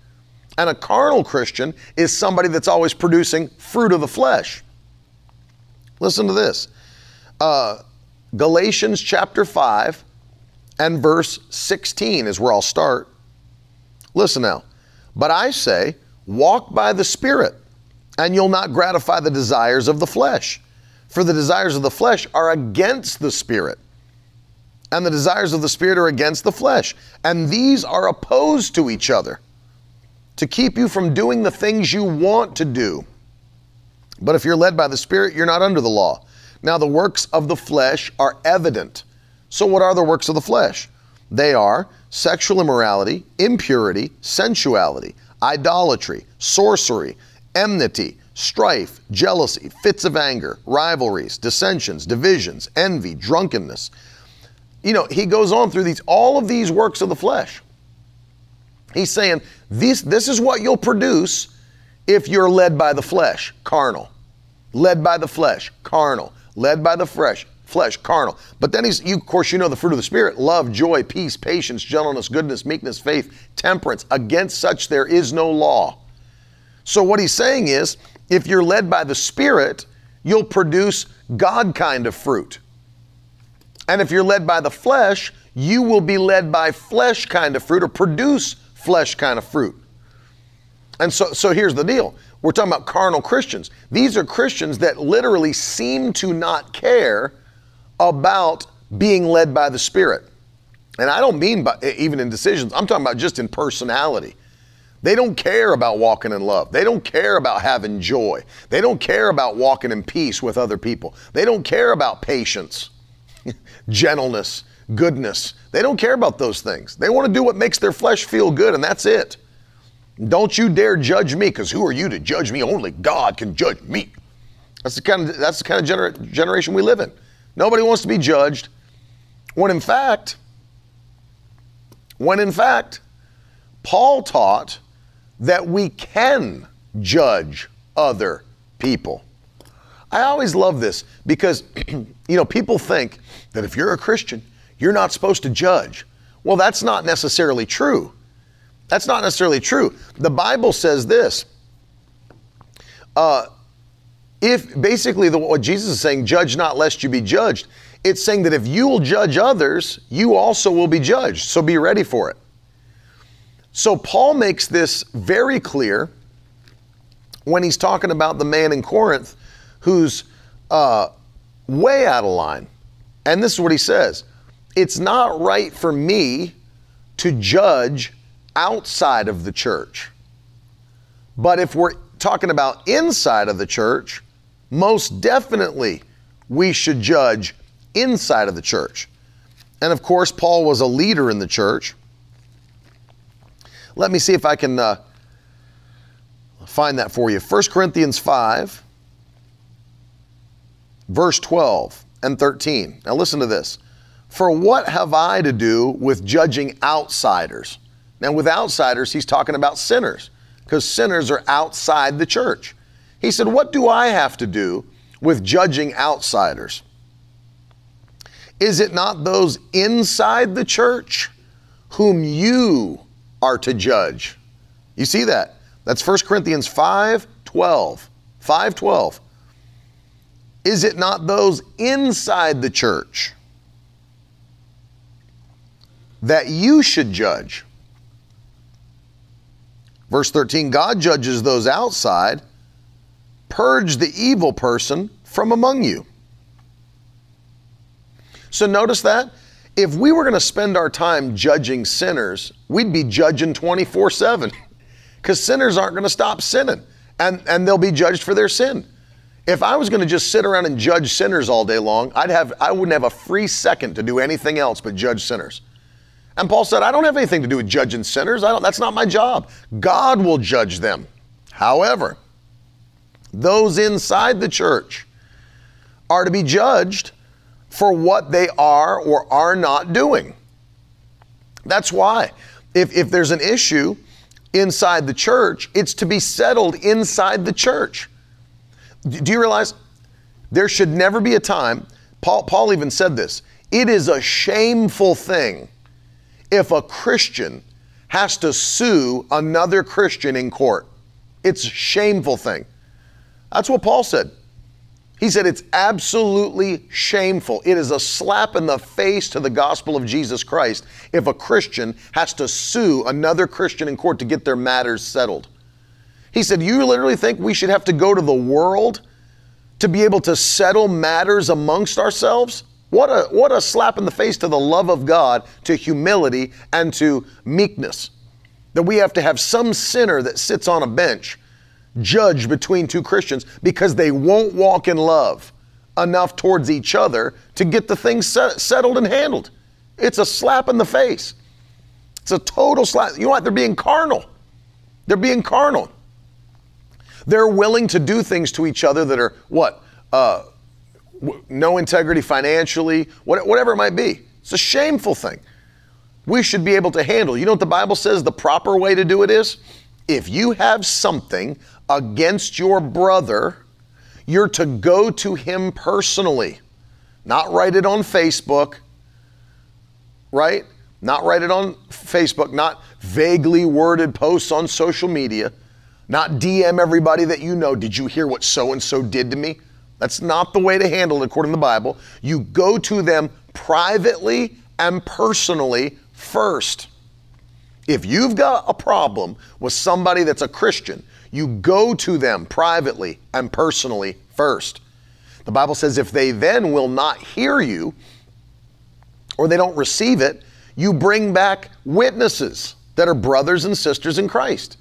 And a carnal Christian is somebody that's always producing fruit of the flesh. Listen to this uh, Galatians chapter 5 and verse 16 is where I'll start. Listen now. But I say, walk by the Spirit, and you'll not gratify the desires of the flesh. For the desires of the flesh are against the spirit, and the desires of the spirit are against the flesh. And these are opposed to each other to keep you from doing the things you want to do. But if you're led by the Spirit, you're not under the law. Now, the works of the flesh are evident. So, what are the works of the flesh? They are sexual immorality, impurity, sensuality, idolatry, sorcery, enmity strife, jealousy, fits of anger, rivalries, dissensions, divisions, envy, drunkenness. You know, he goes on through these all of these works of the flesh. He's saying this this is what you'll produce if you're led by the flesh, carnal. Led by the flesh, carnal. Led by the flesh, flesh, carnal. But then he's you of course you know the fruit of the spirit, love, joy, peace, patience, gentleness, goodness, meekness, faith, temperance. Against such there is no law. So what he's saying is If you're led by the Spirit, you'll produce God kind of fruit. And if you're led by the flesh, you will be led by flesh kind of fruit or produce flesh kind of fruit. And so, so here's the deal we're talking about carnal Christians. These are Christians that literally seem to not care about being led by the Spirit. And I don't mean by, even in decisions, I'm talking about just in personality. They don't care about walking in love. They don't care about having joy. They don't care about walking in peace with other people. They don't care about patience, gentleness, goodness. They don't care about those things. They want to do what makes their flesh feel good, and that's it. Don't you dare judge me, because who are you to judge me? Only God can judge me. That's the kind of that's the kind of gener- generation we live in. Nobody wants to be judged. When in fact, when in fact, Paul taught that we can judge other people. I always love this because, you know, people think that if you're a Christian, you're not supposed to judge. Well, that's not necessarily true. That's not necessarily true. The Bible says this. Uh, if basically the, what Jesus is saying, judge not lest you be judged, it's saying that if you will judge others, you also will be judged. So be ready for it. So Paul makes this very clear when he's talking about the man in Corinth who's uh, way out of line. And this is what he says It's not right for me to judge outside of the church. But if we're talking about inside of the church, most definitely we should judge inside of the church. And of course, Paul was a leader in the church. Let me see if I can uh, find that for you. 1 Corinthians 5, verse 12 and 13. Now listen to this. For what have I to do with judging outsiders? Now, with outsiders, he's talking about sinners because sinners are outside the church. He said, What do I have to do with judging outsiders? Is it not those inside the church whom you are to judge? You see that? That's 1 Corinthians 5 12. 5 12. Is it not those inside the church that you should judge? Verse 13 God judges those outside, purge the evil person from among you. So notice that. If we were going to spend our time judging sinners, we'd be judging 24 7 because sinners aren't going to stop sinning and, and they'll be judged for their sin. If I was going to just sit around and judge sinners all day long, I'd have I wouldn't have a free second to do anything else but judge sinners. And Paul said, I don't have anything to do with judging sinners. I don't, that's not my job. God will judge them. However, those inside the church are to be judged for what they are or are not doing. That's why, if, if there's an issue inside the church, it's to be settled inside the church. Do you realize there should never be a time, Paul, Paul even said this, it is a shameful thing if a Christian has to sue another Christian in court. It's a shameful thing. That's what Paul said. He said it's absolutely shameful. It is a slap in the face to the gospel of Jesus Christ if a Christian has to sue another Christian in court to get their matters settled. He said, You literally think we should have to go to the world to be able to settle matters amongst ourselves? What a, what a slap in the face to the love of God, to humility, and to meekness. That we have to have some sinner that sits on a bench judge between two Christians because they won't walk in love enough towards each other to get the thing set, settled and handled. It's a slap in the face. It's a total slap. You know what? They're being carnal. They're being carnal. They're willing to do things to each other that are what? Uh, no integrity financially, whatever it might be. It's a shameful thing. We should be able to handle. You know what the Bible says the proper way to do it is? If you have something against your brother, you're to go to him personally, not write it on Facebook, right? Not write it on Facebook, not vaguely worded posts on social media. not DM everybody that you know. Did you hear what so and so did to me? That's not the way to handle it according to the Bible. You go to them privately and personally first. If you've got a problem with somebody that's a Christian, you go to them privately and personally first. The Bible says if they then will not hear you or they don't receive it, you bring back witnesses that are brothers and sisters in Christ.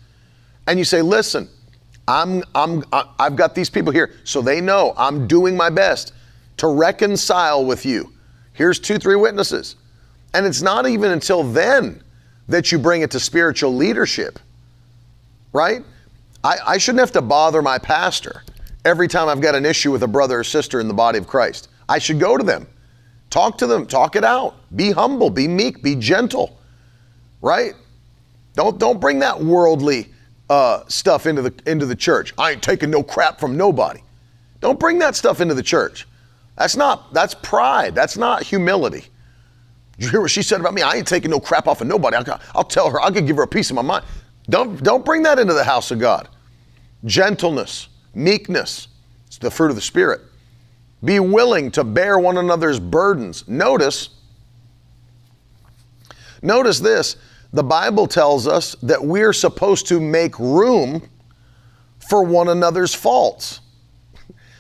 And you say, listen, I'm, I'm, I've got these people here, so they know I'm doing my best to reconcile with you. Here's two, three witnesses. And it's not even until then that you bring it to spiritual leadership, right? I, I shouldn't have to bother my pastor every time I've got an issue with a brother or sister in the body of Christ. I should go to them, talk to them, talk it out, be humble, be meek, be gentle, right? Don't don't bring that worldly uh, stuff into the into the church. I ain't taking no crap from nobody. Don't bring that stuff into the church. That's not that's pride. That's not humility. Did you hear what she said about me? I ain't taking no crap off of nobody. I'll, I'll tell her. I could give her a piece of my mind. Don't don't bring that into the house of God. Gentleness, meekness, it's the fruit of the spirit. Be willing to bear one another's burdens. Notice. Notice this the Bible tells us that we're supposed to make room for one another's faults.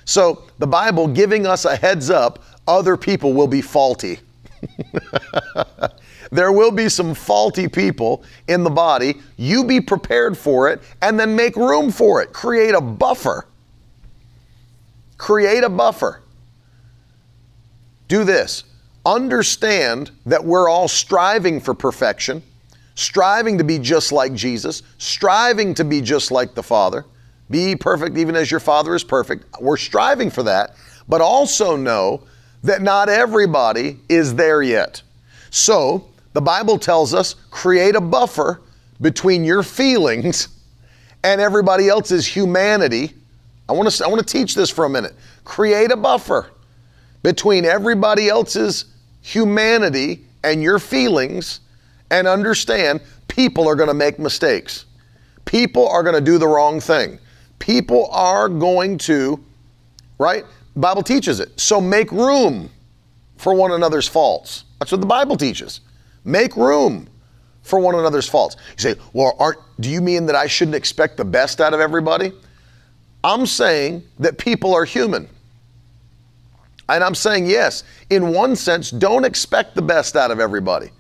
So, the Bible giving us a heads up, other people will be faulty. there will be some faulty people in the body. You be prepared for it and then make room for it. Create a buffer. Create a buffer. Do this. Understand that we're all striving for perfection striving to be just like Jesus, striving to be just like the Father. Be perfect even as your Father is perfect. We're striving for that, but also know that not everybody is there yet. So, the Bible tells us create a buffer between your feelings and everybody else's humanity. I want to I want to teach this for a minute. Create a buffer between everybody else's humanity and your feelings and understand people are going to make mistakes. People are going to do the wrong thing. People are going to, right? Bible teaches it. So make room for one another's faults. That's what the Bible teaches. Make room for one another's faults. You say, well, aren't, do you mean that I shouldn't expect the best out of everybody? I'm saying that people are human. And I'm saying, yes, in one sense, don't expect the best out of everybody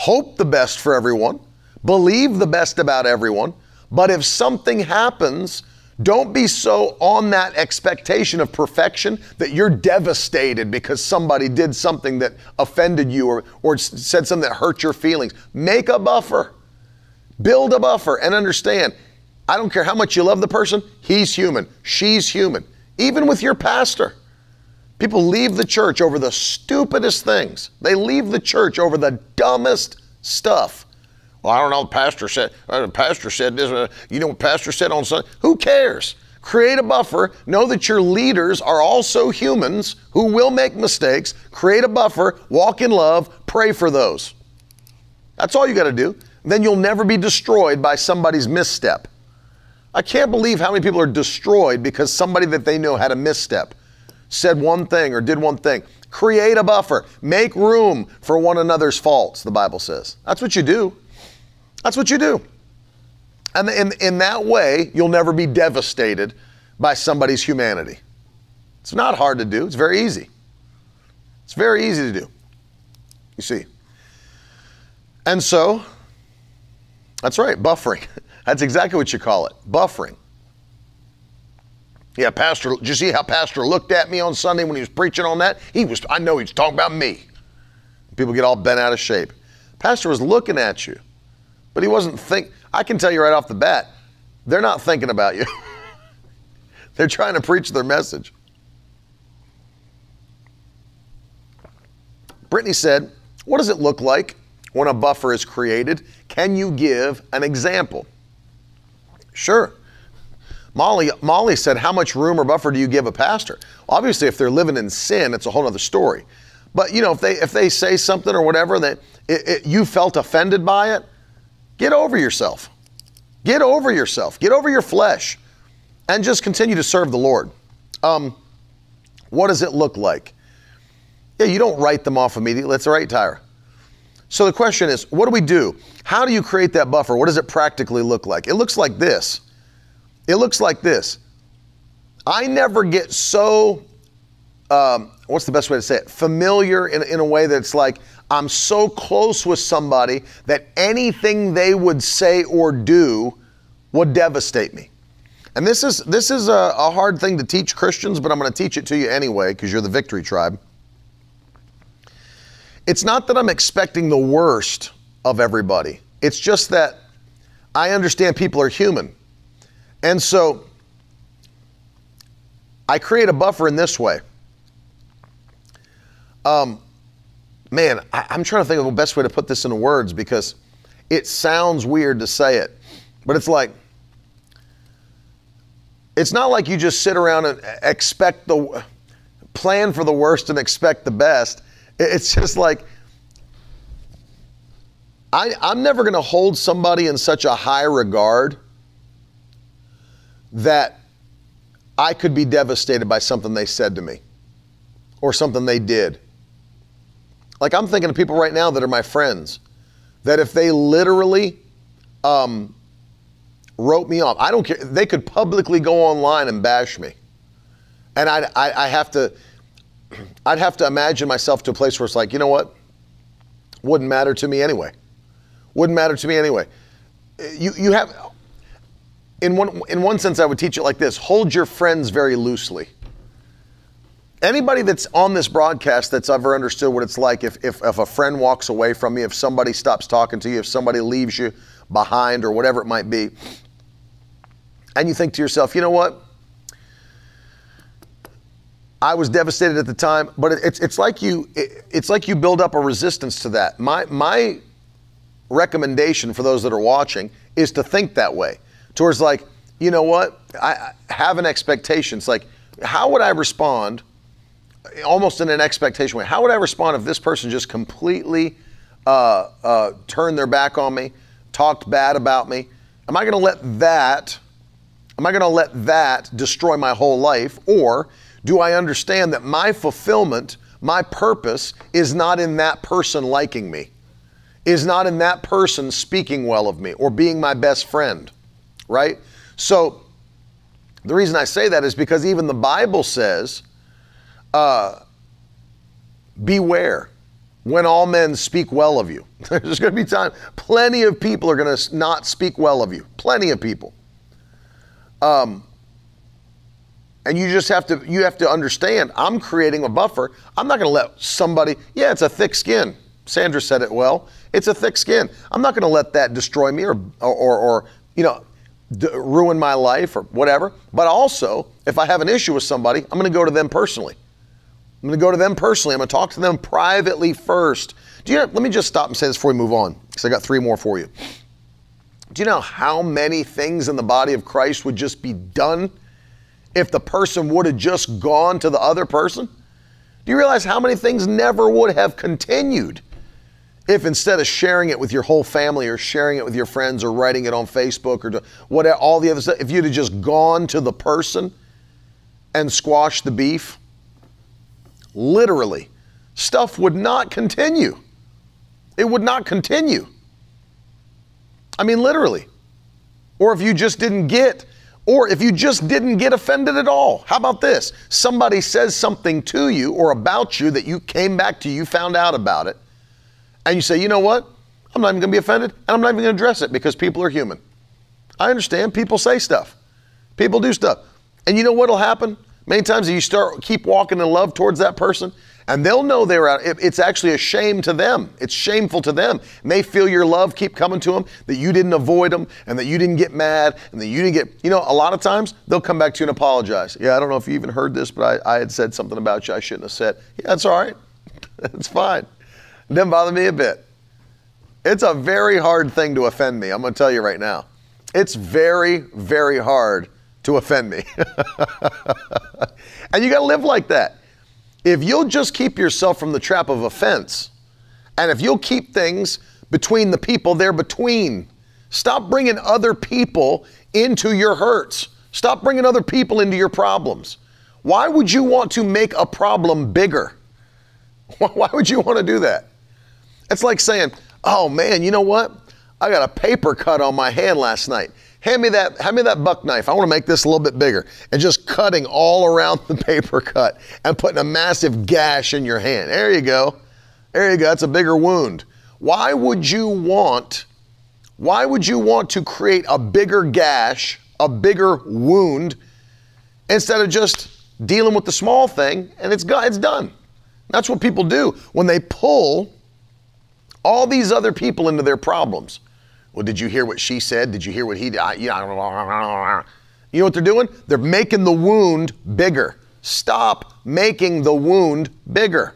hope the best for everyone, believe the best about everyone, but if something happens, don't be so on that expectation of perfection that you're devastated because somebody did something that offended you or, or said something that hurt your feelings. Make a buffer. Build a buffer and understand I don't care how much you love the person, he's human, she's human. Even with your pastor. People leave the church over the stupidest things. They leave the church over the dumbest stuff. Well, I don't know. The pastor said. Uh, the pastor said this. Uh, you know what pastor said on Sunday? Who cares? Create a buffer. Know that your leaders are also humans who will make mistakes. Create a buffer. Walk in love. Pray for those. That's all you got to do. Then you'll never be destroyed by somebody's misstep. I can't believe how many people are destroyed because somebody that they know had a misstep said one thing or did one thing. Create a buffer. Make room for one another's faults, the Bible says. That's what you do. That's what you do. And in, in that way, you'll never be devastated by somebody's humanity. It's not hard to do, it's very easy. It's very easy to do. You see. And so, that's right, buffering. That's exactly what you call it buffering. Yeah, Pastor, did you see how Pastor looked at me on Sunday when he was preaching on that? He was, I know he was talking about me. People get all bent out of shape. Pastor was looking at you, but he wasn't think. I can tell you right off the bat, they're not thinking about you. they're trying to preach their message. Brittany said, What does it look like when a buffer is created? Can you give an example? Sure. Molly, Molly said, How much room or buffer do you give a pastor? Obviously, if they're living in sin, it's a whole other story. But you know, if they if they say something or whatever that it, it, you felt offended by it, get over yourself. Get over yourself, get over your flesh, and just continue to serve the Lord. Um, what does it look like? Yeah, you don't write them off immediately. That's right, Tyra. So the question is, what do we do? How do you create that buffer? What does it practically look like? It looks like this. It looks like this. I never get so, um, what's the best way to say it? Familiar in, in a way that's like, I'm so close with somebody that anything they would say or do would devastate me. And this is this is a, a hard thing to teach Christians, but I'm going to teach it to you anyway because you're the victory tribe. It's not that I'm expecting the worst of everybody. It's just that I understand people are human. And so I create a buffer in this way. Um, man, I, am trying to think of the best way to put this into words because it sounds weird to say it, but it's like, it's not like you just sit around and expect the plan for the worst and expect the best. It's just like, I, I'm never going to hold somebody in such a high regard that I could be devastated by something they said to me or something they did. Like I'm thinking of people right now that are my friends, that if they literally um, wrote me off, I don't care. They could publicly go online and bash me, and I'd, I, I have to, I'd have to imagine myself to a place where it's like, you know what, wouldn't matter to me anyway. Wouldn't matter to me anyway. You you have, in one in one sense, I would teach it like this: hold your friends very loosely anybody that's on this broadcast that's ever understood what it's like if, if, if, a friend walks away from you, if somebody stops talking to you, if somebody leaves you behind or whatever it might be, and you think to yourself, you know what? I was devastated at the time, but it's, it's like you it's like you build up a resistance to that. My my recommendation for those that are watching is to think that way, towards like, you know what? I, I have an expectation. It's like, how would I respond almost in an expectation way. How would I respond if this person just completely uh, uh, turned their back on me, talked bad about me? Am I going to let that? Am I going to let that destroy my whole life, or do I understand that my fulfillment, my purpose, is not in that person liking me, is not in that person speaking well of me or being my best friend, right? So. The reason I say that is because even the Bible says uh, beware when all men speak well of you. There's going to be time. Plenty of people are going to not speak well of you. Plenty of people. Um, and you just have to you have to understand. I'm creating a buffer. I'm not going to let somebody. Yeah, it's a thick skin. Sandra said it well. It's a thick skin. I'm not going to let that destroy me or or, or, or you know d- ruin my life or whatever. But also, if I have an issue with somebody, I'm going to go to them personally. I'm going to go to them personally. I'm going to talk to them privately first. Do you know, let me just stop and say this before we move on, because I got three more for you. Do you know how many things in the body of Christ would just be done if the person would have just gone to the other person? Do you realize how many things never would have continued if instead of sharing it with your whole family or sharing it with your friends or writing it on Facebook or whatever, all the other stuff, if you'd have just gone to the person and squashed the beef? Literally, stuff would not continue. It would not continue. I mean, literally. Or if you just didn't get, or if you just didn't get offended at all. How about this? Somebody says something to you or about you that you came back to, you found out about it, and you say, you know what? I'm not even going to be offended, and I'm not even going to address it because people are human. I understand. People say stuff. People do stuff. And you know what'll happen? Many times you start keep walking in love towards that person, and they'll know they're out. It's actually a shame to them. It's shameful to them. And they feel your love keep coming to them, that you didn't avoid them, and that you didn't get mad, and that you didn't get. You know, a lot of times they'll come back to you and apologize. Yeah, I don't know if you even heard this, but I, I had said something about you I shouldn't have said. Yeah, that's all right. It's fine. It doesn't bother me a bit. It's a very hard thing to offend me. I'm going to tell you right now. It's very, very hard to offend me. and you got to live like that. If you'll just keep yourself from the trap of offense, and if you'll keep things between the people they're between, Stop bringing other people into your hurts. Stop bringing other people into your problems. Why would you want to make a problem bigger? Why would you want to do that? It's like saying, "Oh man, you know what? I got a paper cut on my hand last night. Hand me that, hand me that buck knife. I want to make this a little bit bigger." And just cutting all around the paper cut and putting a massive gash in your hand. There you go. There you go. That's a bigger wound. Why would you want why would you want to create a bigger gash, a bigger wound instead of just dealing with the small thing and it's it's done. That's what people do when they pull all these other people into their problems. Well, did you hear what she said? Did you hear what he did? You know what they're doing? They're making the wound bigger. Stop making the wound bigger.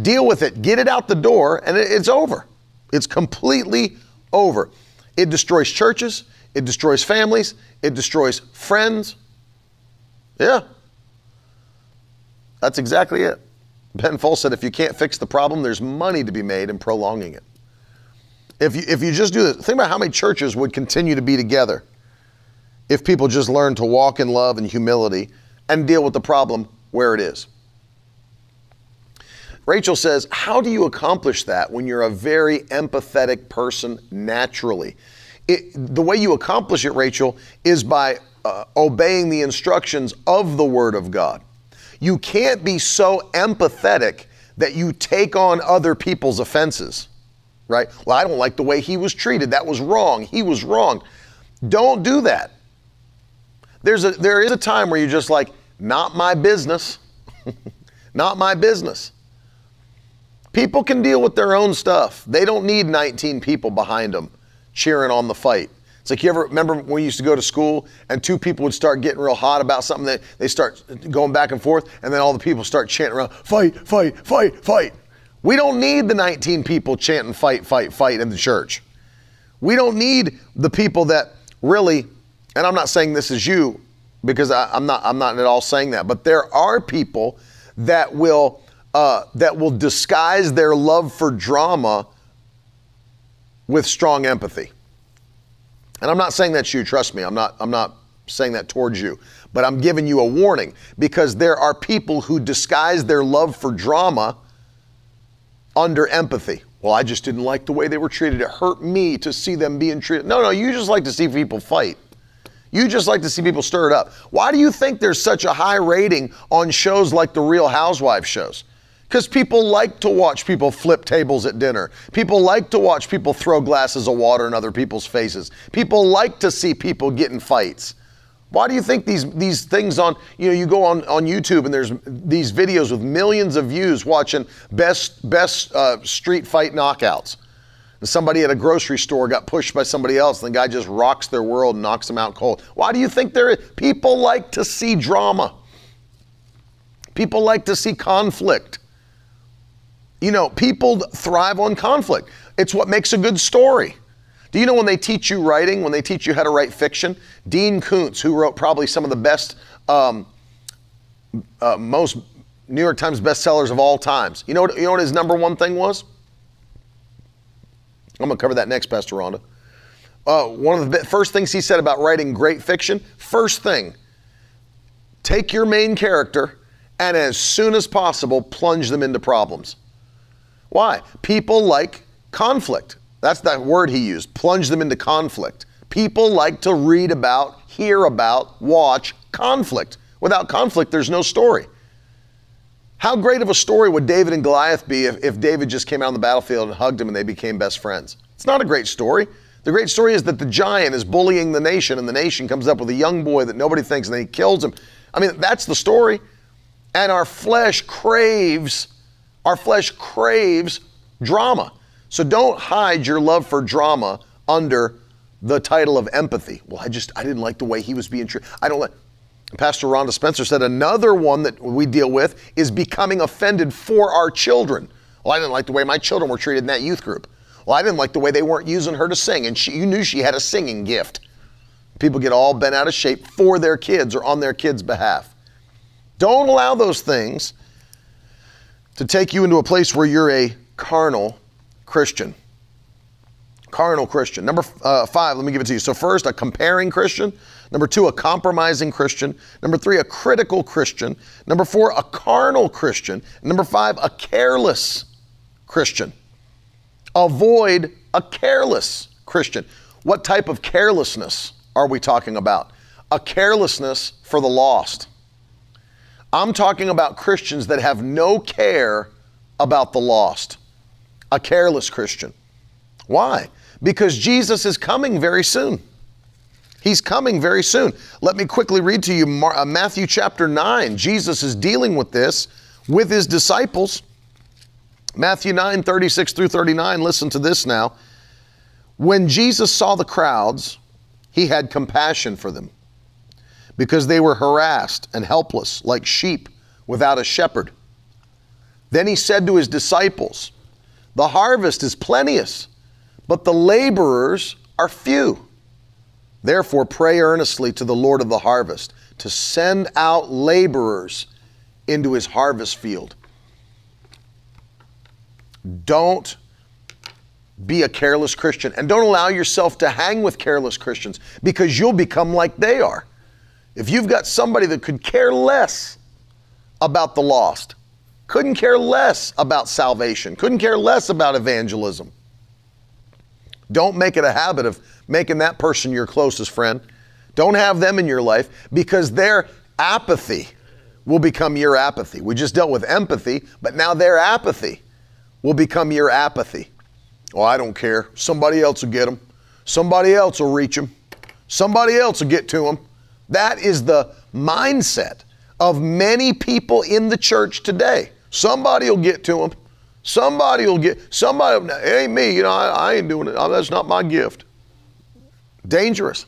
Deal with it. Get it out the door, and it's over. It's completely over. It destroys churches. It destroys families. It destroys friends. Yeah. That's exactly it. Ben Folds said if you can't fix the problem, there's money to be made in prolonging it. If you, if you just do this, think about how many churches would continue to be together if people just learned to walk in love and humility and deal with the problem where it is. Rachel says, How do you accomplish that when you're a very empathetic person naturally? It, the way you accomplish it, Rachel, is by uh, obeying the instructions of the Word of God. You can't be so empathetic that you take on other people's offenses, right? Well, I don't like the way he was treated. That was wrong. He was wrong. Don't do that. There's a, there is a time where you're just like, not my business. not my business. People can deal with their own stuff. They don't need 19 people behind them cheering on the fight. It's like you ever remember when we used to go to school and two people would start getting real hot about something that they start going back and forth, and then all the people start chanting around, fight, fight, fight, fight. We don't need the 19 people chanting fight, fight, fight in the church. We don't need the people that really, and I'm not saying this is you because I, am not I'm not at all saying that, but there are people that will uh, that will disguise their love for drama with strong empathy. And I'm not saying that's you, trust me. I'm not I'm not saying that towards you. But I'm giving you a warning because there are people who disguise their love for drama under empathy. Well, I just didn't like the way they were treated. It hurt me to see them being treated. No, no, you just like to see people fight. You just like to see people stir it up. Why do you think there's such a high rating on shows like the Real Housewives shows? Because people like to watch people flip tables at dinner. People like to watch people throw glasses of water in other people's faces. People like to see people get in fights. Why do you think these these things on you know you go on on YouTube and there's these videos with millions of views watching best best uh, street fight knockouts? And somebody at a grocery store got pushed by somebody else, and the guy just rocks their world and knocks them out cold. Why do you think there? People like to see drama. People like to see conflict. You know, people thrive on conflict. It's what makes a good story. Do you know when they teach you writing, when they teach you how to write fiction? Dean Koontz, who wrote probably some of the best, um, uh, most New York Times bestsellers of all times. You know, what, you know what his number one thing was? I'm to cover that next, Pastor Rhonda. Uh, one of the first things he said about writing great fiction, first thing, take your main character and as soon as possible plunge them into problems. Why? People like conflict. That's that word he used plunge them into conflict. People like to read about, hear about, watch conflict. Without conflict, there's no story. How great of a story would David and Goliath be if, if David just came out on the battlefield and hugged him and they became best friends? It's not a great story. The great story is that the giant is bullying the nation and the nation comes up with a young boy that nobody thinks and then he kills him. I mean, that's the story. And our flesh craves our flesh craves drama. So don't hide your love for drama under the title of empathy. Well, I just I didn't like the way he was being treated. I don't like Pastor Rhonda Spencer said another one that we deal with is becoming offended for our children. Well, I didn't like the way my children were treated in that youth group. Well, I didn't like the way they weren't using her to sing, and she, you knew she had a singing gift. People get all bent out of shape for their kids or on their kids' behalf. Don't allow those things to take you into a place where you're a carnal Christian. Carnal Christian. Number uh, five, let me give it to you. So, first, a comparing Christian. Number two, a compromising Christian. Number three, a critical Christian. Number four, a carnal Christian. Number five, a careless Christian. Avoid a careless Christian. What type of carelessness are we talking about? A carelessness for the lost. I'm talking about Christians that have no care about the lost. A careless Christian. Why? Because Jesus is coming very soon. He's coming very soon. Let me quickly read to you uh, Matthew chapter 9. Jesus is dealing with this with his disciples. Matthew 9, 36 through 39. Listen to this now. When Jesus saw the crowds, he had compassion for them because they were harassed and helpless like sheep without a shepherd. Then he said to his disciples, The harvest is plenteous, but the laborers are few. Therefore, pray earnestly to the Lord of the harvest to send out laborers into his harvest field. Don't be a careless Christian and don't allow yourself to hang with careless Christians because you'll become like they are. If you've got somebody that could care less about the lost, couldn't care less about salvation, couldn't care less about evangelism, don't make it a habit of making that person your closest friend. Don't have them in your life because their apathy will become your apathy. We just dealt with empathy, but now their apathy will become your apathy. Oh, I don't care. Somebody else will get them. Somebody else will reach them. Somebody else will get to them. That is the mindset of many people in the church today. Somebody will get to them. Somebody will get, somebody, it ain't me, you know, I, I ain't doing it. That's not my gift. Dangerous.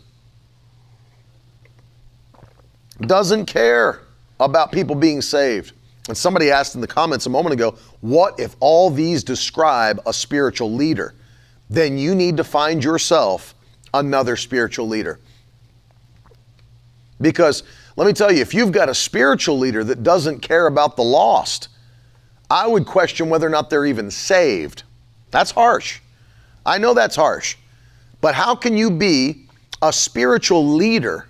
Doesn't care about people being saved. And somebody asked in the comments a moment ago, what if all these describe a spiritual leader? Then you need to find yourself another spiritual leader. Because let me tell you, if you've got a spiritual leader that doesn't care about the lost, I would question whether or not they're even saved. That's harsh. I know that's harsh. But how can you be a spiritual leader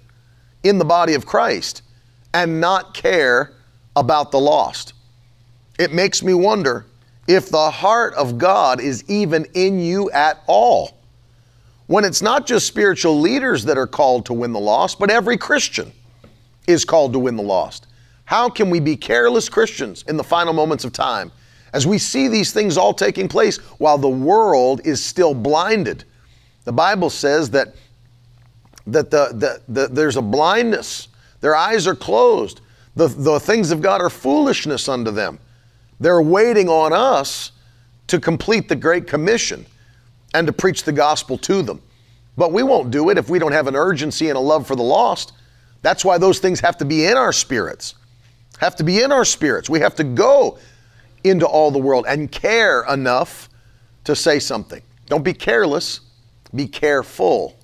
in the body of Christ and not care about the lost? It makes me wonder if the heart of God is even in you at all. When it's not just spiritual leaders that are called to win the lost, but every Christian is called to win the lost. How can we be careless Christians in the final moments of time as we see these things all taking place while the world is still blinded? The Bible says that, that the, the, the, there's a blindness, their eyes are closed. The, the things of God are foolishness unto them. They're waiting on us to complete the Great Commission and to preach the gospel to them. But we won't do it if we don't have an urgency and a love for the lost. That's why those things have to be in our spirits. Have to be in our spirits. We have to go into all the world and care enough to say something. Don't be careless, be careful.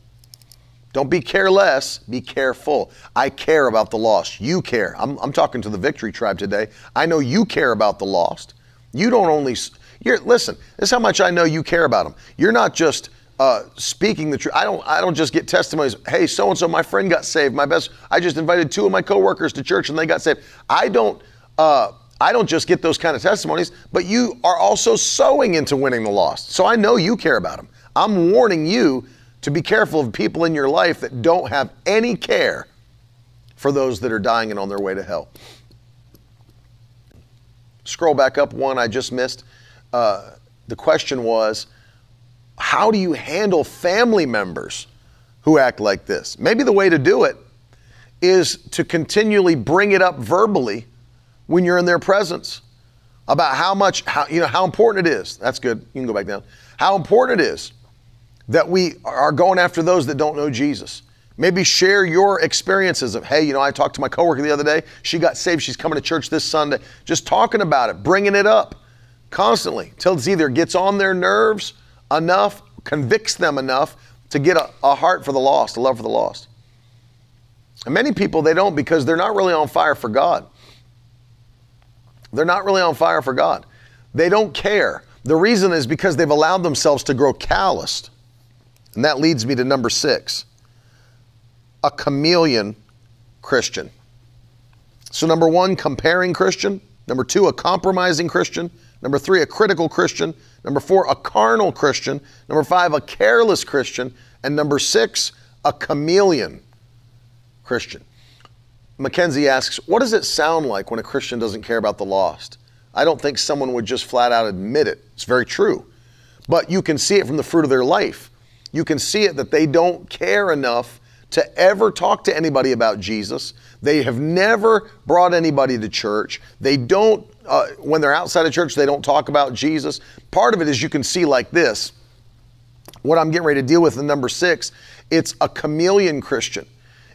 Don't be careless, be careful. I care about the lost. You care. I'm, I'm talking to the Victory Tribe today. I know you care about the lost. You don't only you're, listen, this is how much I know you care about them. You're not just uh, speaking the truth. I don't. I don't just get testimonies. Hey, so and so, my friend got saved. My best. I just invited two of my coworkers to church and they got saved. I don't. Uh, I don't just get those kind of testimonies, but you are also sowing into winning the lost. So I know you care about them. I'm warning you to be careful of people in your life that don't have any care for those that are dying and on their way to hell. Scroll back up one I just missed. Uh, the question was, how do you handle family members who act like this? Maybe the way to do it is to continually bring it up verbally when you're in their presence about how much, how, you know, how important it is. That's good. You can go back down. How important it is that we are going after those that don't know Jesus. Maybe share your experiences of, hey, you know, I talked to my coworker the other day. She got saved. She's coming to church this Sunday. Just talking about it, bringing it up constantly till it's either gets on their nerves enough, convicts them enough to get a, a heart for the lost, a love for the lost. And many people, they don't because they're not really on fire for God. They're not really on fire for God. They don't care. The reason is because they've allowed themselves to grow calloused. And that leads me to number six a chameleon Christian. So, number one, comparing Christian. Number two, a compromising Christian. Number three, a critical Christian. Number four, a carnal Christian. Number five, a careless Christian. And number six, a chameleon Christian. Mackenzie asks, What does it sound like when a Christian doesn't care about the lost? I don't think someone would just flat out admit it. It's very true. But you can see it from the fruit of their life. You can see it that they don't care enough to ever talk to anybody about Jesus. They have never brought anybody to church. They don't, uh, when they're outside of church, they don't talk about Jesus. Part of it is you can see like this. What I'm getting ready to deal with in number six, it's a chameleon Christian,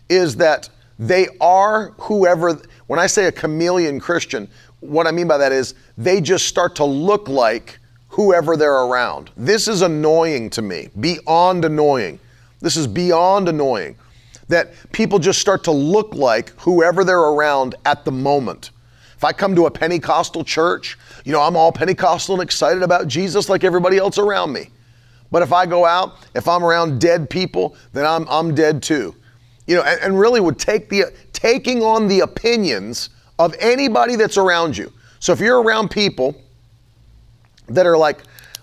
is that they are whoever, when I say a chameleon Christian, what I mean by that is they just start to look like whoever they're around. This is annoying to me, beyond annoying. This is beyond annoying that people just start to look like whoever they're around at the moment. If I come to a Pentecostal church, you know, I'm all Pentecostal and excited about Jesus like everybody else around me. But if I go out, if I'm around dead people, then I'm, I'm dead too. You know, and, and really would take the taking on the opinions of anybody that's around you. So if you're around people that are like,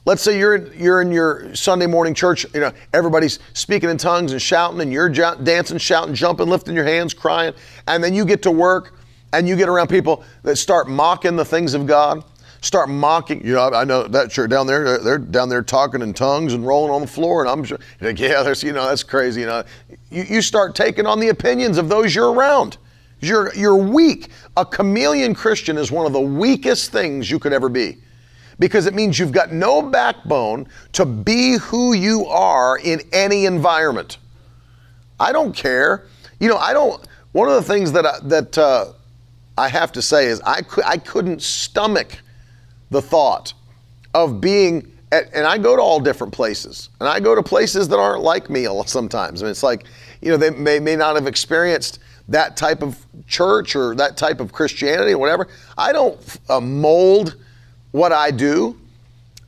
let's say you're you're in your Sunday morning church, you know, everybody's speaking in tongues and shouting, and you're j- dancing, shouting, jumping, lifting your hands, crying, and then you get to work and you get around people that start mocking the things of God, start mocking. You know, I know that church down there, they're, they're down there talking in tongues and rolling on the floor, and I'm sure, like, yeah, there's, you know, that's crazy. You know, you, you start taking on the opinions of those you're around. You're, you're weak. A chameleon Christian is one of the weakest things you could ever be because it means you've got no backbone to be who you are in any environment. I don't care. You know, I don't. One of the things that I, that uh, I have to say is I could I couldn't stomach the thought of being. At, and I go to all different places, and I go to places that aren't like me sometimes. I mean, it's like, you know, they may, may not have experienced that type of church or that type of Christianity or whatever. I don't uh, mold what I do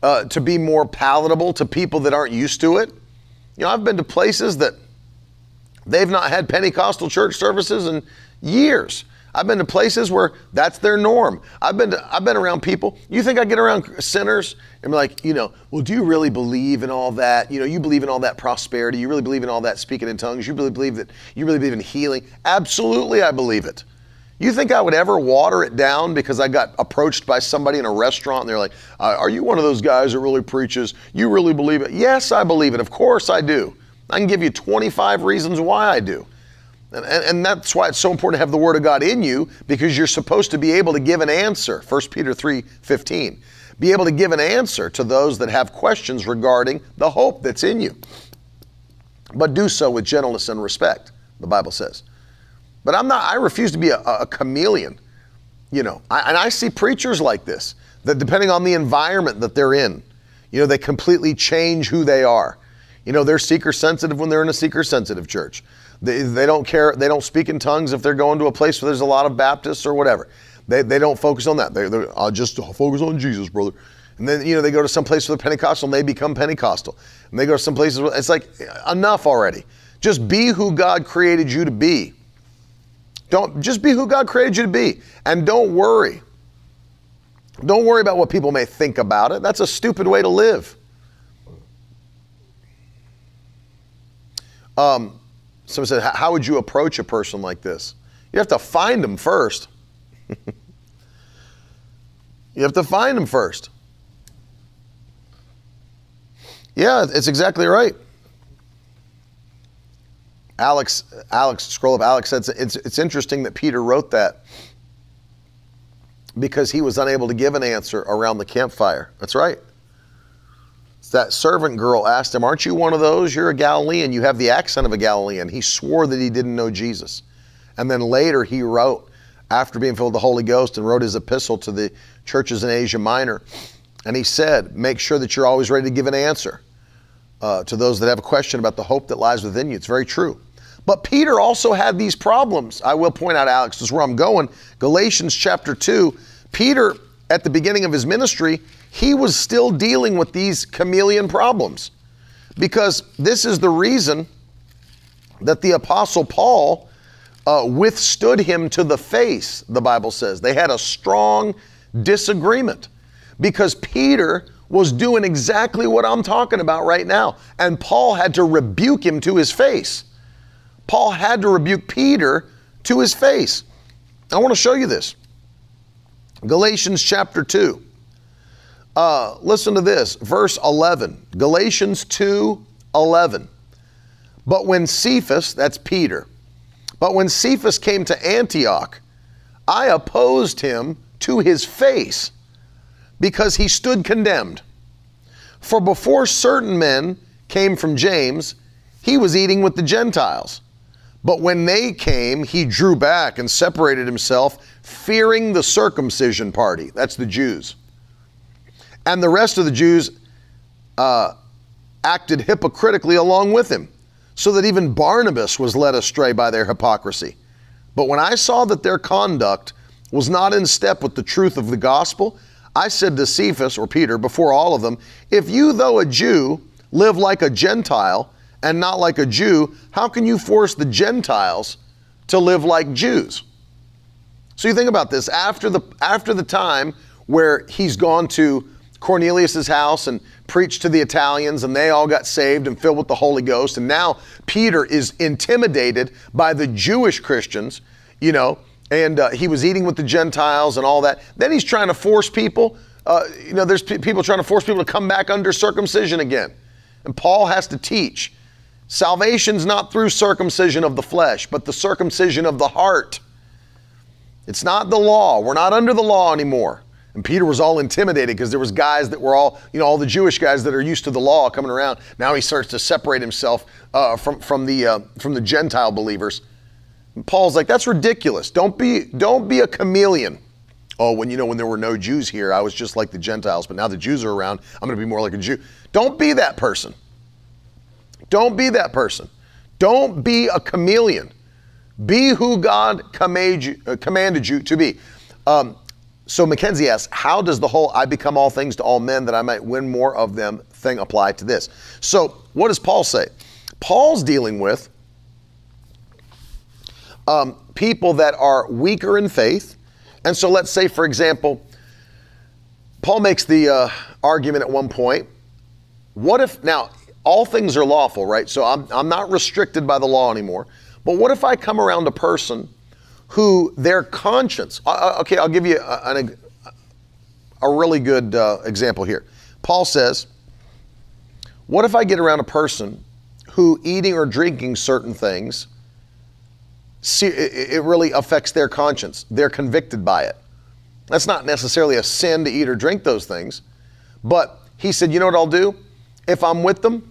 uh, to be more palatable to people that aren't used to it. You know, I've been to places that they've not had Pentecostal church services in years. I've been to places where that's their norm. I've been to, I've been around people. You think I get around sinners and be like, you know, well, do you really believe in all that? You know, you believe in all that prosperity. You really believe in all that speaking in tongues. You really believe that you really believe in healing. Absolutely, I believe it. You think I would ever water it down because I got approached by somebody in a restaurant and they're like, uh, Are you one of those guys that really preaches? You really believe it? Yes, I believe it. Of course I do. I can give you 25 reasons why I do. And, and, that's why it's so important to have the Word of God in you because you're supposed to be able to give an answer. 1 Peter 3 15. Be able to give an answer to those that have questions regarding the hope that's in you. But do so with gentleness and respect, the Bible says. But I'm not, I refuse to be a, a chameleon, you know. I, and I see preachers like this, that depending on the environment that they're in, you know, they completely change who they are. You know, they're seeker sensitive when they're in a seeker sensitive church. They, they don't care, they don't speak in tongues if they're going to a place where there's a lot of Baptists or whatever. They, they don't focus on that. They, they're, just focus on Jesus, brother. And then, you know, they go to some place where they're Pentecostal and they become Pentecostal. And they go to some places where it's like, enough already. Just be who God created you to be. Don't just be who God created you to be. And don't worry. Don't worry about what people may think about it. That's a stupid way to live. Um, someone said, How would you approach a person like this? You have to find them first. you have to find them first. Yeah, it's exactly right. Alex, Alex, scroll up. Alex said it's, it's interesting that Peter wrote that because he was unable to give an answer around the campfire. That's right. That servant girl asked him, Aren't you one of those? You're a Galilean. You have the accent of a Galilean. He swore that he didn't know Jesus. And then later he wrote, after being filled with the Holy Ghost, and wrote his epistle to the churches in Asia Minor. And he said, Make sure that you're always ready to give an answer uh, to those that have a question about the hope that lies within you. It's very true. But Peter also had these problems. I will point out, Alex, this is where I'm going. Galatians chapter 2. Peter, at the beginning of his ministry, he was still dealing with these chameleon problems. because this is the reason that the Apostle Paul uh, withstood him to the face, the Bible says. They had a strong disagreement because Peter was doing exactly what I'm talking about right now. And Paul had to rebuke him to his face. Paul had to rebuke Peter to his face. I want to show you this. Galatians chapter 2. Uh, listen to this, verse 11. Galatians 2 11. But when Cephas, that's Peter, but when Cephas came to Antioch, I opposed him to his face because he stood condemned. For before certain men came from James, he was eating with the Gentiles. But when they came, he drew back and separated himself, fearing the circumcision party. That's the Jews. And the rest of the Jews uh, acted hypocritically along with him, so that even Barnabas was led astray by their hypocrisy. But when I saw that their conduct was not in step with the truth of the gospel, I said to Cephas, or Peter, before all of them, If you, though a Jew, live like a Gentile and not like a Jew, how can you force the Gentiles to live like Jews? So you think about this. After the, after the time where he's gone to Cornelius's house and preached to the Italians, and they all got saved and filled with the Holy Ghost, and now Peter is intimidated by the Jewish Christians, you know, and uh, he was eating with the Gentiles and all that. Then he's trying to force people. Uh, you know, there's p- people trying to force people to come back under circumcision again. And Paul has to teach salvation's not through circumcision of the flesh, but the circumcision of the heart. It's not the law. We're not under the law anymore. And Peter was all intimidated because there was guys that were all, you know, all the Jewish guys that are used to the law coming around. Now he starts to separate himself uh, from from the uh, from the Gentile believers. Paul's like, that's ridiculous. Don't be, don't be a chameleon. Oh, when you know when there were no Jews here, I was just like the Gentiles, but now the Jews are around, I'm going to be more like a Jew. Don't be that person. Don't be that person. Don't be a chameleon. Be who God commanded you, uh, commanded you to be. Um, so Mackenzie asks, how does the whole I become all things to all men that I might win more of them thing apply to this? So what does Paul say? Paul's dealing with um, people that are weaker in faith. And so let's say, for example, Paul makes the uh, argument at one point what if, now, all things are lawful, right? So I'm, I'm not restricted by the law anymore. But what if I come around a person who their conscience, uh, okay, I'll give you a, a, a really good uh, example here. Paul says, What if I get around a person who eating or drinking certain things it really affects their conscience. They're convicted by it. That's not necessarily a sin to eat or drink those things. But he said, you know what I'll do? If I'm with them,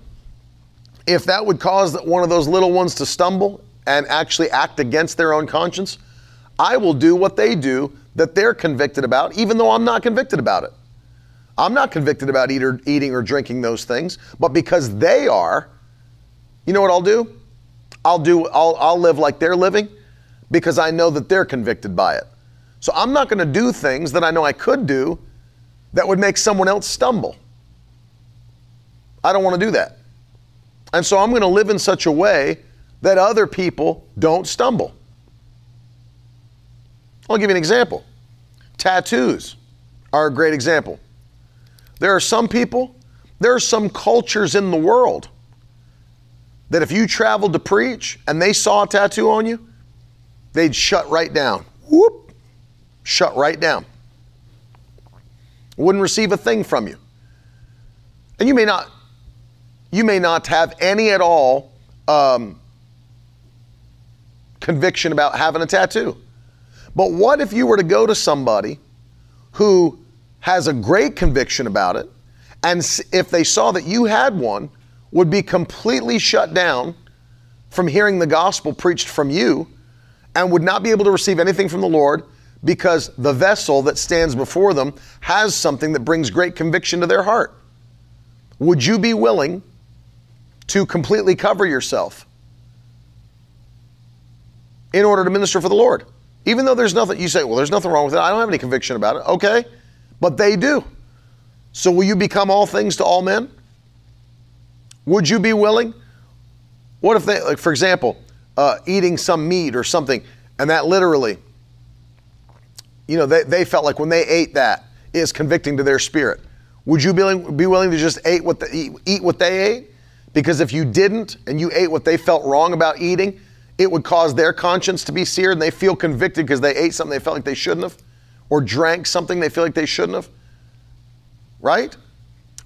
if that would cause one of those little ones to stumble and actually act against their own conscience, I will do what they do that they're convicted about, even though I'm not convicted about it. I'm not convicted about eat or, eating or drinking those things, but because they are, you know what I'll do? I'll do I'll, I'll live like they're living because I know that they're convicted by it. So I'm not going to do things that I know I could do that would make someone else stumble. I don't want to do that. And so I'm going to live in such a way that other people don't stumble. I'll give you an example. Tattoos are a great example. There are some people, there are some cultures in the world that if you traveled to preach and they saw a tattoo on you, they'd shut right down. Whoop, shut right down. Wouldn't receive a thing from you. And you may not, you may not have any at all um, conviction about having a tattoo. But what if you were to go to somebody who has a great conviction about it, and if they saw that you had one, would be completely shut down from hearing the gospel preached from you and would not be able to receive anything from the Lord because the vessel that stands before them has something that brings great conviction to their heart. Would you be willing to completely cover yourself in order to minister for the Lord? Even though there's nothing, you say, well, there's nothing wrong with it. I don't have any conviction about it. Okay, but they do. So will you become all things to all men? Would you be willing? What if they, like, for example, uh, eating some meat or something, and that literally, you know, they, they felt like when they ate that, is convicting to their spirit. Would you be willing, be willing to just eat what, the, eat, eat what they ate? Because if you didn't and you ate what they felt wrong about eating, it would cause their conscience to be seared and they feel convicted because they ate something they felt like they shouldn't have or drank something they feel like they shouldn't have. Right?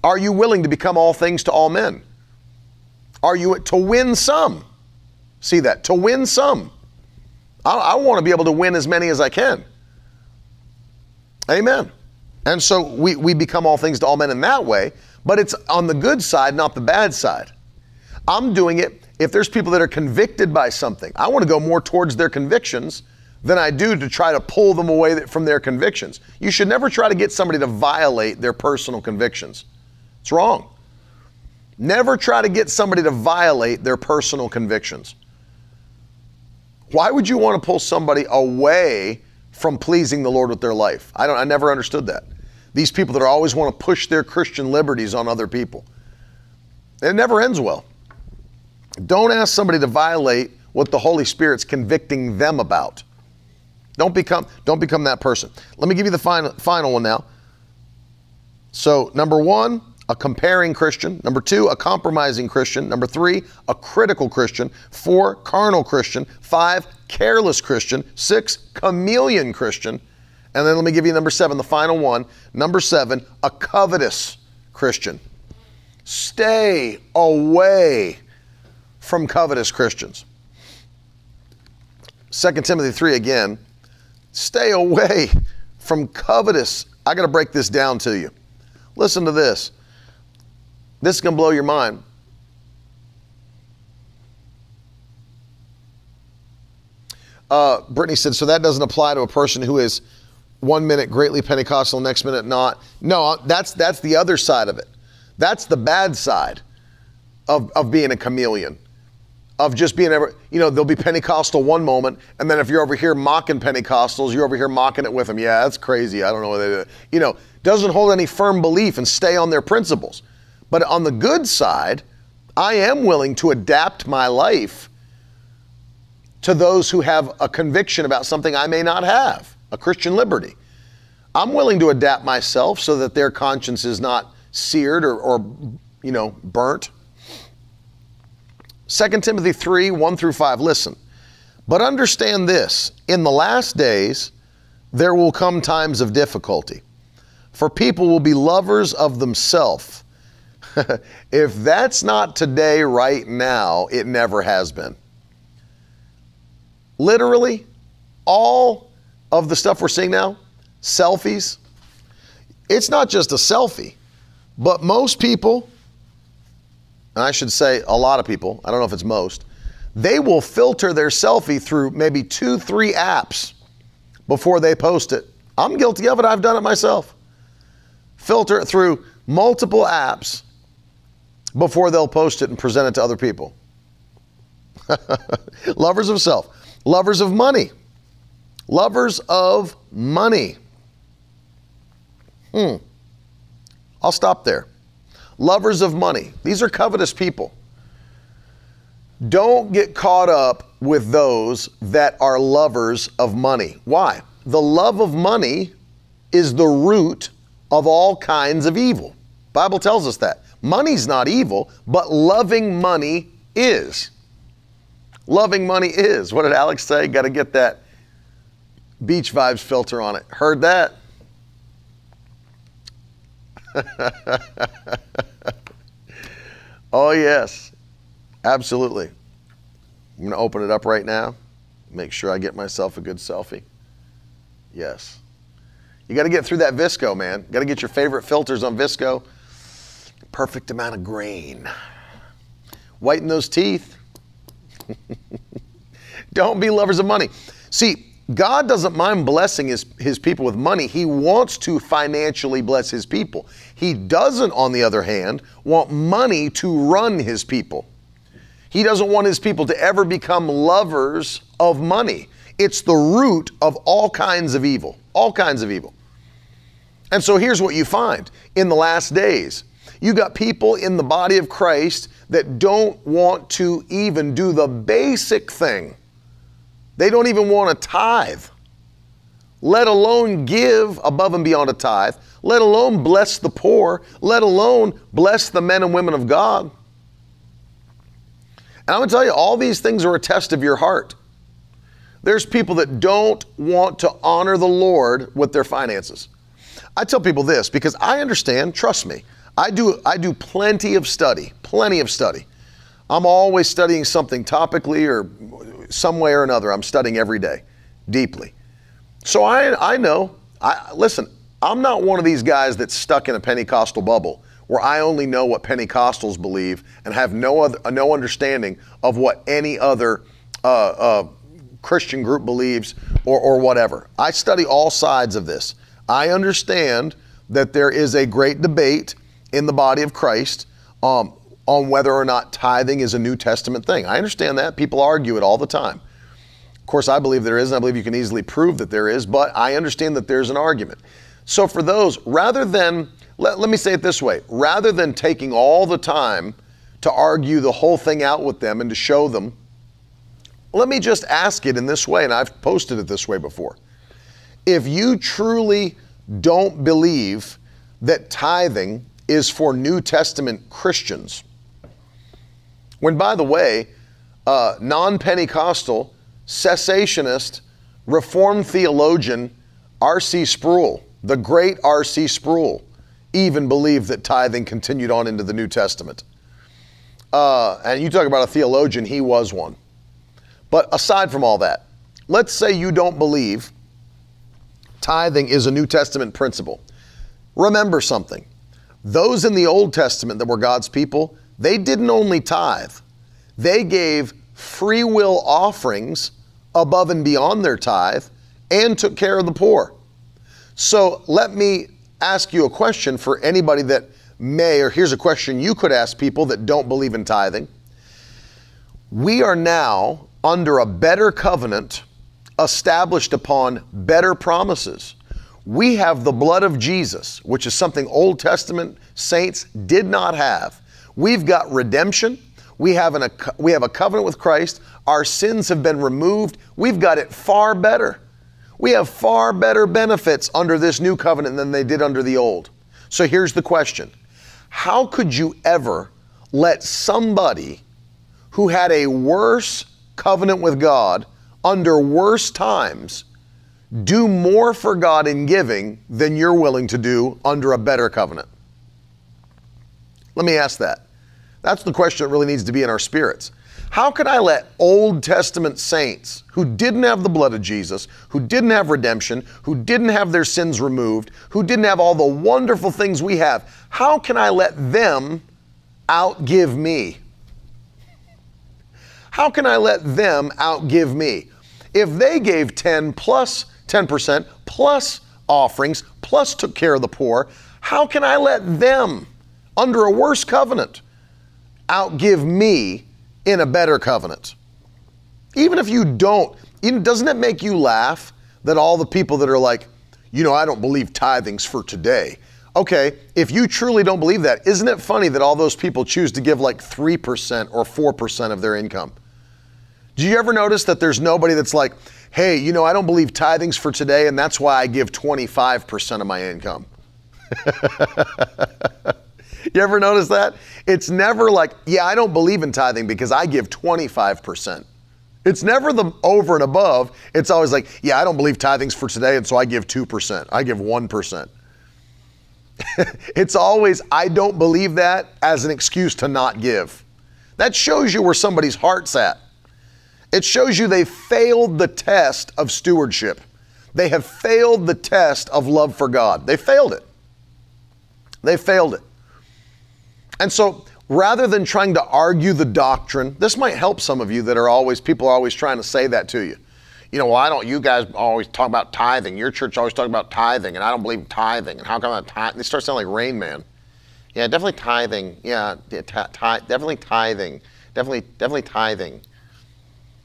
Are you willing to become all things to all men? Are you to win some? See that? To win some. I, I want to be able to win as many as I can. Amen. And so we, we become all things to all men in that way, but it's on the good side, not the bad side. I'm doing it if there's people that are convicted by something. I want to go more towards their convictions than I do to try to pull them away from their convictions. You should never try to get somebody to violate their personal convictions. It's wrong. Never try to get somebody to violate their personal convictions. Why would you want to pull somebody away from pleasing the Lord with their life? I don't I never understood that. These people that always want to push their Christian liberties on other people. It never ends well. Don't ask somebody to violate what the Holy Spirit's convicting them about. Don't become don't become that person. Let me give you the final final one now. So, number 1, a comparing Christian. Number two, a compromising Christian. Number three, a critical Christian. Four, carnal Christian. Five, careless Christian. Six, chameleon Christian. And then let me give you number seven, the final one. Number seven, a covetous Christian. Stay away from covetous Christians. 2 Timothy 3 again. Stay away from covetous. I got to break this down to you. Listen to this. This is going to blow your mind. Uh, Brittany said, so that doesn't apply to a person who is one minute greatly Pentecostal, next minute not. No, uh, that's that's the other side of it. That's the bad side of, of being a chameleon, of just being ever, you know, they'll be Pentecostal one moment, and then if you're over here mocking Pentecostals, you're over here mocking it with them. Yeah, that's crazy. I don't know what they do. You know, doesn't hold any firm belief and stay on their principles. But on the good side, I am willing to adapt my life to those who have a conviction about something I may not have, a Christian liberty. I'm willing to adapt myself so that their conscience is not seared or, or you know, burnt. 2 Timothy 3 1 through 5. Listen, but understand this in the last days, there will come times of difficulty, for people will be lovers of themselves if that's not today, right now, it never has been. Literally, all of the stuff we're seeing now, selfies, it's not just a selfie, but most people, I should say a lot of people, I don't know if it's most, they will filter their selfie through maybe two, three apps before they post it. I'm guilty of it, I've done it myself. Filter it through multiple apps before they'll post it and present it to other people. lovers of self, lovers of money, lovers of money. Hmm. I'll stop there. Lovers of money. These are covetous people. Don't get caught up with those that are lovers of money. Why? The love of money is the root of all kinds of evil. Bible tells us that. Money's not evil, but loving money is. Loving money is. What did Alex say? Got to get that beach vibes filter on it. Heard that? oh, yes. Absolutely. I'm going to open it up right now. Make sure I get myself a good selfie. Yes. You got to get through that VSCO, man. Got to get your favorite filters on VSCO. perfect amount of grain. Whiten those teeth. Don't be lovers of money. See, God doesn't mind blessing his, his people with money. He wants to financially bless his people. He doesn't, on the other hand, want money to run his people. He doesn't want his people to ever become lovers of money. It's the root of all kinds of evil, all kinds of evil. And so here's what you find in the last days You got people in the body of Christ that don't want to even do the basic thing. They don't even want to tithe, let alone give above and beyond a tithe, let alone bless the poor, let alone bless the men and women of God. And I'm going to tell you, all these things are a test of your heart. There's people that don't want to honor the Lord with their finances. I tell people this because I understand, trust me. I do I do plenty of study, plenty of study. I'm always studying something topically or some way or another. I'm studying every day, deeply. So I I know. I listen, I'm not one of these guys that's stuck in a Pentecostal bubble where I only know what Pentecostals believe and have no other no understanding of what any other uh, uh, Christian group believes or, or whatever. I study all sides of this. I understand that there is a great debate in the body of Christ um, on whether or not tithing is a New Testament thing. I understand that. People argue it all the time. Of course, I believe there is, and I believe you can easily prove that there is, but I understand that there's an argument. So, for those, rather than, let, let me say it this way rather than taking all the time to argue the whole thing out with them and to show them, let me just ask it in this way, and I've posted it this way before. If you truly don't believe that tithing is for New Testament Christians, when, by the way, uh, non Pentecostal, cessationist, Reformed theologian R.C. Sproul, the great R.C. Sproul, even believed that tithing continued on into the New Testament. Uh, and you talk about a theologian, he was one. But aside from all that, let's say you don't believe tithing is a New Testament principle. Remember something. Those in the Old Testament that were God's people, they didn't only tithe, they gave free will offerings above and beyond their tithe and took care of the poor. So let me ask you a question for anybody that may, or here's a question you could ask people that don't believe in tithing. We are now under a better covenant established upon better promises. We have the blood of Jesus, which is something Old Testament saints did not have. We've got redemption. We have, an, we have a covenant with Christ. Our sins have been removed. We've got it far better. We have far better benefits under this new covenant than they did under the old. So here's the question How could you ever let somebody who had a worse covenant with God under worse times do more for God in giving than you're willing to do under a better covenant? Let me ask that. That's the question that really needs to be in our spirits. How can I let Old Testament saints who didn't have the blood of Jesus, who didn't have redemption, who didn't have their sins removed, who didn't have all the wonderful things we have, how can I let them outgive me? How can I let them outgive me? If they gave 10 plus 10% plus offerings plus took care of the poor, how can I let them, under a worse covenant, outgive me in a better covenant? Even if you don't, doesn't it make you laugh that all the people that are like, you know, I don't believe tithing's for today. Okay, if you truly don't believe that, isn't it funny that all those people choose to give like 3% or 4% of their income? Do you ever notice that there's nobody that's like, hey, you know, I don't believe tithing's for today, and that's why I give 25% of my income? you ever notice that? It's never like, yeah, I don't believe in tithing because I give 25%. It's never the over and above. It's always like, yeah, I don't believe tithing's for today, and so I give 2%. I give 1%. it's always, I don't believe that as an excuse to not give. That shows you where somebody's heart's at. It shows you they failed the test of stewardship. They have failed the test of love for God. They failed it. They failed it. And so rather than trying to argue the doctrine, this might help some of you that are always, people are always trying to say that to you. You know, I don't, you guys always talk about tithing. Your church always talk about tithing, and I don't believe in tithing. And how come I? They start sounding like Rain Man. Yeah, definitely tithing. Yeah, t- t- definitely tithing. Definitely, definitely tithing.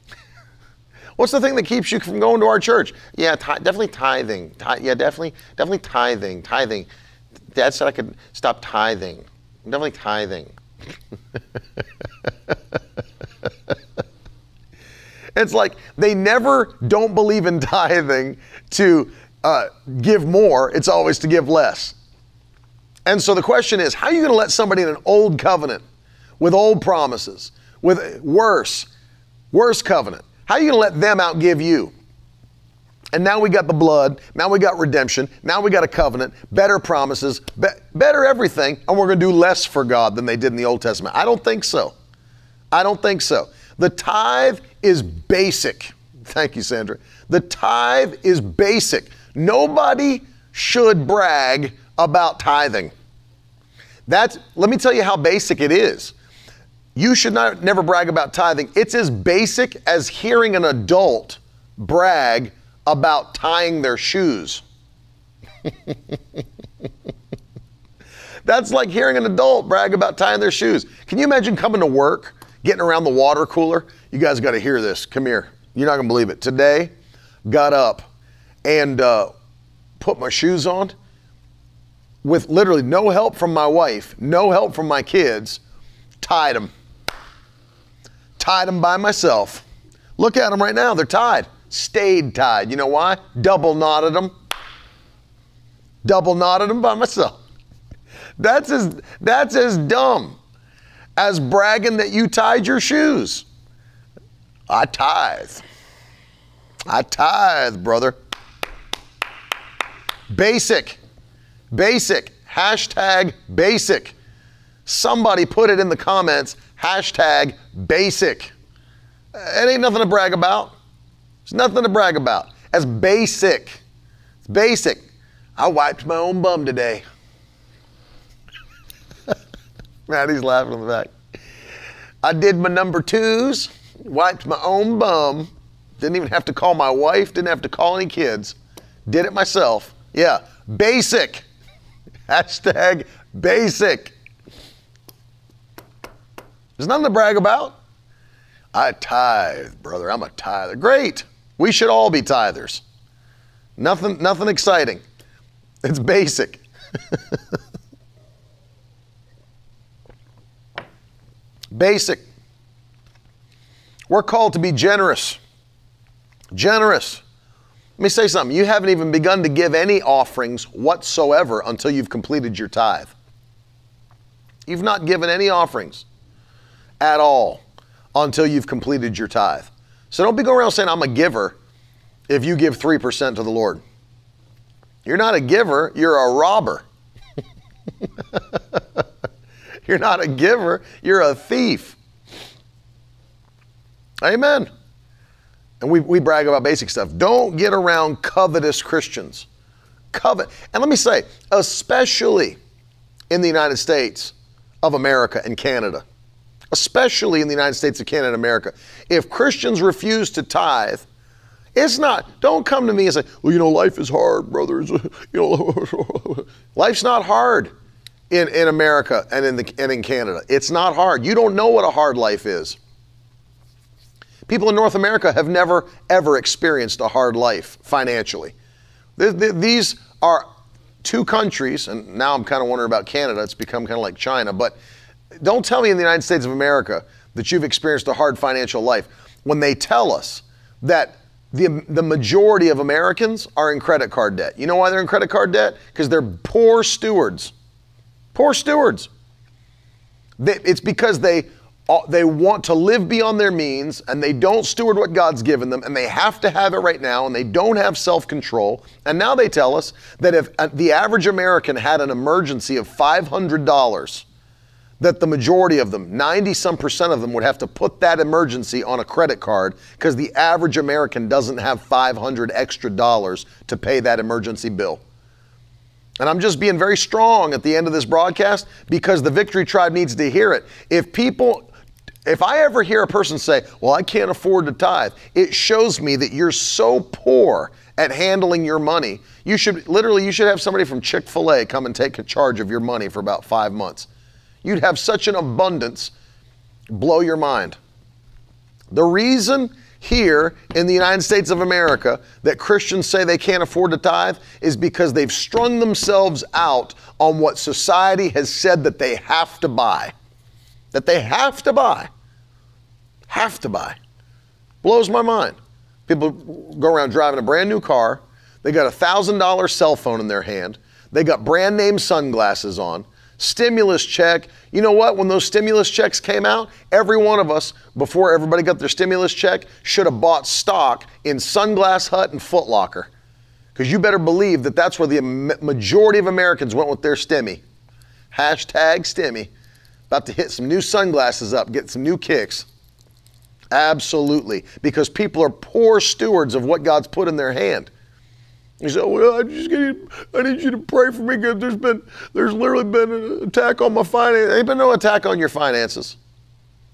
What's the thing that keeps you from going to our church? Yeah, definitely tithing. yeah, definitely, definitely tithing. Tithing. Dad said I could stop tithing. Definitely tithing. it's like they never don't believe in tithing to uh, give more, it's always to give less. And so the question is how are you going to let somebody in an old covenant with old promises, with worse, worse covenant, how are you going to let them outgive you? And now we got the blood, now we got redemption, now we got a covenant, better promises, be- better everything, and we're going to do less for God than they did in the Old Testament. I don't think so. I don't think so. The tithe is basic. Thank you, Sandra. The tithe is basic. Nobody should brag about tithing. That's let me tell you how basic it is. You should not never brag about tithing. It's as basic as hearing an adult brag about tying their shoes. That's like hearing an adult brag about tying their shoes. Can you imagine coming to work, getting around the water cooler? You guys got to hear this. Come here. You're not going to believe it. Today, got up and uh, put my shoes on with literally no help from my wife, no help from my kids, tied them. Tied them by myself. Look at them right now. They're tied stayed tied. You know why? Double knotted them. Double knotted them by myself. That's as that's as dumb as bragging that you tied your shoes. I tithe. I tithe, brother. Basic. Basic. Hashtag basic. Somebody put it in the comments. Hashtag basic. It ain't nothing to brag about. There's nothing to brag about. That's basic. It's basic. I wiped my own bum today. Maddie's laughing in the back. I did my number twos, wiped my own bum. Didn't even have to call my wife, didn't have to call any kids. Did it myself. Yeah, basic. Hashtag basic. There's nothing to brag about. I tithe, brother. I'm a tither. Great. We should all be tithers. Nothing, nothing exciting. It's basic. basic. We're called to be generous. Generous. Let me say something. You haven't even begun to give any offerings whatsoever until you've completed your tithe. You've not given any offerings at all until you've completed your tithe. So don't be going around saying, I'm a giver if you give 3% to the Lord. You're not a giver, you're a robber. you're not a giver, you're a thief. Amen. And we, we brag about basic stuff. Don't get around covetous Christians. Covet. And let me say, especially in the United States of America and Canada especially in the United States of Canada and America. If Christians refuse to tithe, it's not, don't come to me and say, well, you know, life is hard, brothers. you know, life's not hard in, in America and in, the, and in Canada. It's not hard. You don't know what a hard life is. People in North America have never, ever experienced a hard life financially. These are two countries, and now I'm kind of wondering about Canada. It's become kind of like China, but don't tell me in the United States of America that you've experienced a hard financial life when they tell us that the, the majority of Americans are in credit card debt. You know why they're in credit card debt? Because they're poor stewards. Poor stewards. They, it's because they, uh, they want to live beyond their means and they don't steward what God's given them and they have to have it right now and they don't have self control. And now they tell us that if uh, the average American had an emergency of $500, that the majority of them, 90 some percent of them, would have to put that emergency on a credit card because the average American doesn't have 500 extra dollars to pay that emergency bill. And I'm just being very strong at the end of this broadcast because the Victory Tribe needs to hear it. If people, if I ever hear a person say, Well, I can't afford to tithe, it shows me that you're so poor at handling your money. You should literally, you should have somebody from Chick fil A come and take charge of your money for about five months You'd have such an abundance, blow your mind. The reason here in the United States of America that Christians say they can't afford to tithe is because they've strung themselves out on what society has said that they have to buy. That they have to buy. Have to buy. Blows my mind. People go around driving a brand new car, they got a $1,000 cell phone in their hand, they got brand name sunglasses on, stimulus check. You know what? When those stimulus checks came out, every one of us, before everybody got their stimulus check, should have bought stock in Sunglass Hut and Foot Locker. Because you better believe that that's where the majority of Americans went with their stimmy. Hashtag stimmy. About to hit some new sunglasses up, get some new kicks. Absolutely. Because people are poor stewards of what God's put in their hand. He said, "Well, I just need, I need you to pray for me because there's been, there's literally been an attack on my finances. Ain't been no attack on your finances.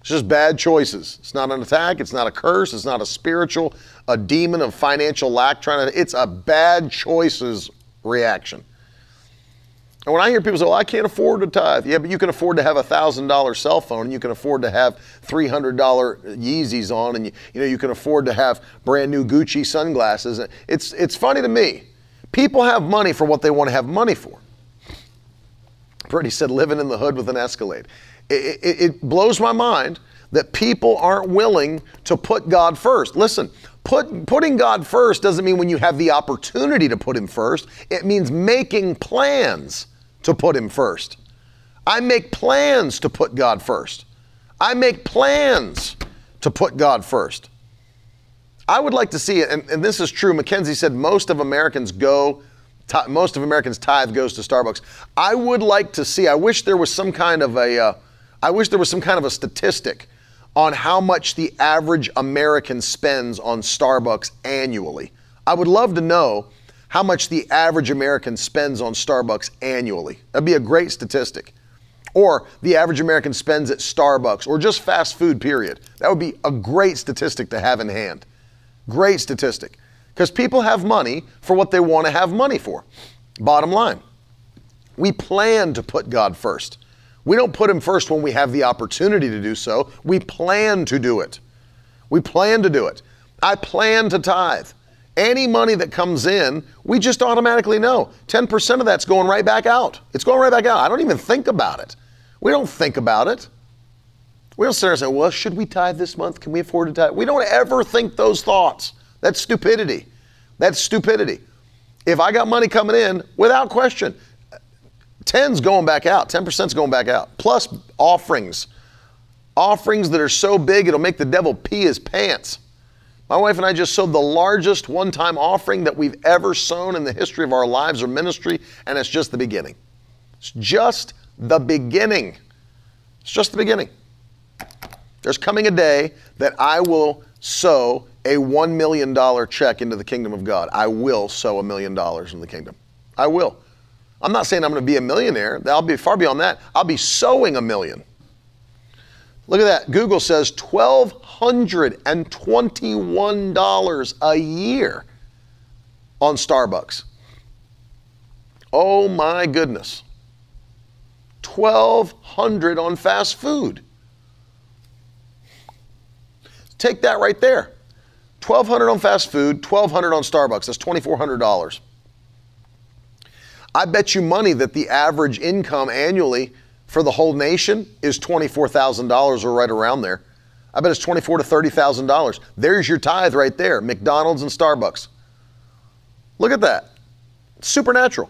It's just bad choices. It's not an attack. It's not a curse. It's not a spiritual, a demon of financial lack trying to. It's a bad choices reaction. And when I hear people say, well, I can't afford to tithe. Yeah, but you can afford to have a $1,000 cell phone and you can afford to have $300 Yeezys on and you, you, know, you can afford to have brand new Gucci sunglasses. It's, it's funny to me. People have money for what they want to have money for. Brittany said, living in the hood with an Escalade. It, it, it blows my mind that people aren't willing to put God first. Listen, put, putting God first doesn't mean when you have the opportunity to put Him first, it means making plans to put Him first. I make plans to put God first. I make plans to put God first. I would like to see it, and, and this is true. Mackenzie said most of Americans go, t- most of Americans tithe goes to Starbucks. I would like to see. I wish there was some kind of a. Uh, I wish there was some kind of a statistic on how much the average American spends on Starbucks annually. I would love to know how much the average American spends on Starbucks annually. That'd be a great statistic. Or the average American spends at Starbucks or just fast food, period. That would be a great statistic to have in hand. Great statistic. Because people have money for what they want to have money for. Bottom line, we plan to put God first. We don't put Him first when we have the opportunity to do so. We plan to do it. We plan to do it. I plan to tithe any money that comes in, we just automatically know 10% of that's going right back out. It's going right back out. I don't even think about it. We don't think about it. We don't sit there and say, well, should we tithe this month? Can we afford to tithe? We don't ever think those thoughts. That's stupidity. That's stupidity. If I got money coming in, without question, 10's going back out, 10%'s going back out, plus offerings. Offerings that are so big it'll make the devil pee his pants. My wife and I just sowed the largest one time offering that we've ever sown in the history of our lives or ministry, and it's just the beginning. It's just the beginning. It's just the beginning. There's coming a day that I will sow a $1 million check into the kingdom of God. I will sow a million dollars in the kingdom. I will. I'm not saying I'm going to be a millionaire. I'll be far beyond that. I'll be sowing a million. Look at that. Google says $1,221 a year on Starbucks. Oh my goodness. 1200 on fast food. Take that right there. 1200 on fast food, 1200 on Starbucks. That's $2400. I bet you money that the average income annually for the whole nation is $24,000 or right around there. I bet it's 24 to $30,000. There's your tithe right there McDonald's and Starbucks. Look at that. It's Supernatural.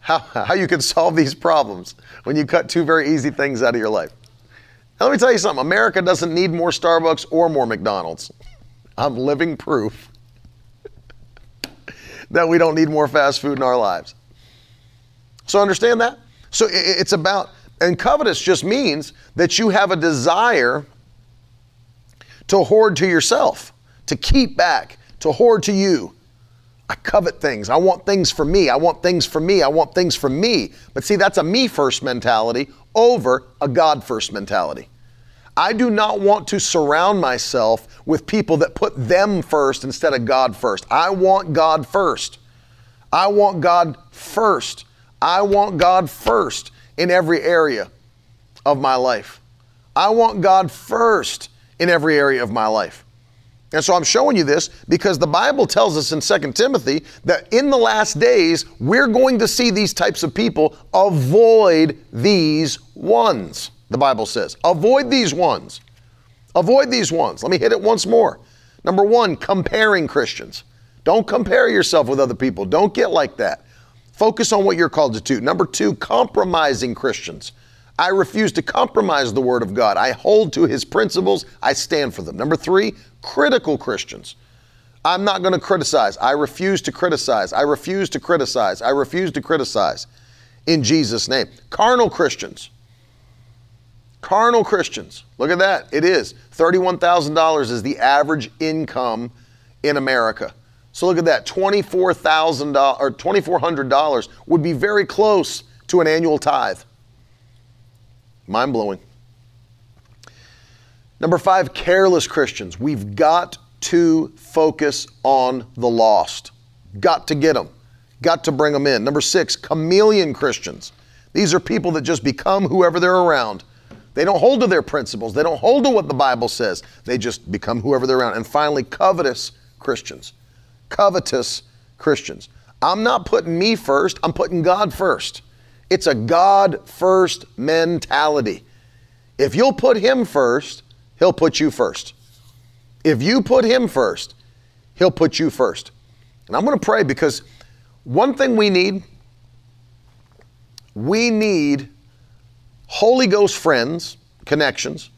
How, how you can solve these problems when you cut two very easy things out of your life. Now, let me tell you something America doesn't need more Starbucks or more McDonald's. I'm living proof that we don't need more fast food in our lives. So, understand that? So, it's about and covetous just means that you have a desire to hoard to yourself, to keep back, to hoard to you. I covet things. I want things for me. I want things for me. I want things for me. But see, that's a me first mentality over a God first mentality. I do not want to surround myself with people that put them first instead of God first. I want God first. I want God first. I want God first in every area of my life. I want God first in every area of my life. And so I'm showing you this because the Bible tells us in 2 Timothy that in the last days, we're going to see these types of people avoid these ones, the Bible says. Avoid these ones. Avoid these ones. Let me hit it once more. Number one, comparing Christians. Don't compare yourself with other people. Don't get like that. Focus on what you're called to do. Number two, compromising Christians. I refuse to compromise the Word of God. I hold to His principles. I stand for them. Number three, critical Christians. I'm not going to criticize. I refuse to criticize. I refuse to criticize. I refuse to criticize in Jesus' name. Carnal Christians. Carnal Christians. Look at that. It is. $31,000 is the average income in America. So look at that. $24,000 or $2,400 would be very close to an annual tithe. Mind blowing. Number five, careless Christians. We've got to focus on the lost. Got to get them. Got to bring them in. Number six, chameleon Christians. These are people that just become whoever they're around. They don't hold to their principles. They don't hold to what the Bible says. They just become whoever they're around. And finally, covetous Christians. Covetous Christians. I'm not putting me first, I'm putting God first. It's a God first mentality. If you'll put Him first, He'll put you first. If you put Him first, He'll put you first. And I'm going to pray because one thing we need, we need Holy Ghost friends, connections,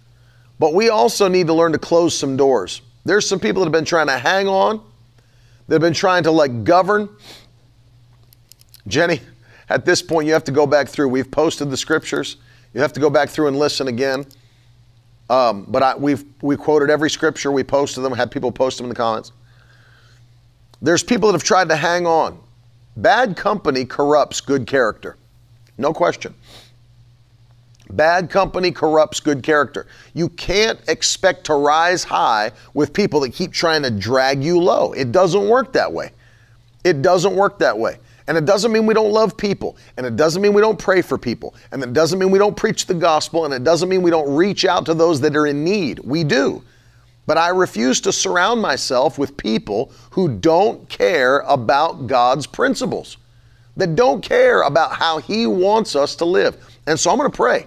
but we also need to learn to close some doors. There's some people that have been trying to hang on, they've been trying to like govern. Jenny, at this point, you have to go back through. We've posted the scriptures. You have to go back through and listen again. Um, but I, we've we quoted every scripture. We posted them. Had people post them in the comments. There's people that have tried to hang on. Bad company corrupts good character. No question. Bad company corrupts good character. You can't expect to rise high with people that keep trying to drag you low. It doesn't work that way. It doesn't work that way. And it doesn't mean we don't love people. And it doesn't mean we don't pray for people. And it doesn't mean we don't preach the gospel. And it doesn't mean we don't reach out to those that are in need. We do. But I refuse to surround myself with people who don't care about God's principles, that don't care about how He wants us to live. And so I'm going to pray.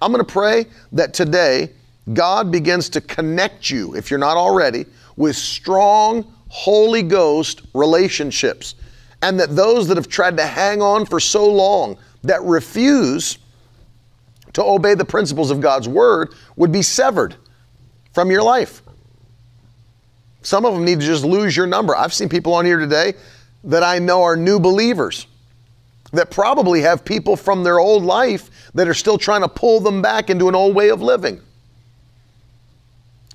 I'm going to pray that today God begins to connect you, if you're not already, with strong Holy Ghost relationships. And that those that have tried to hang on for so long, that refuse to obey the principles of God's Word, would be severed from your life. Some of them need to just lose your number. I've seen people on here today that I know are new believers that probably have people from their old life that are still trying to pull them back into an old way of living.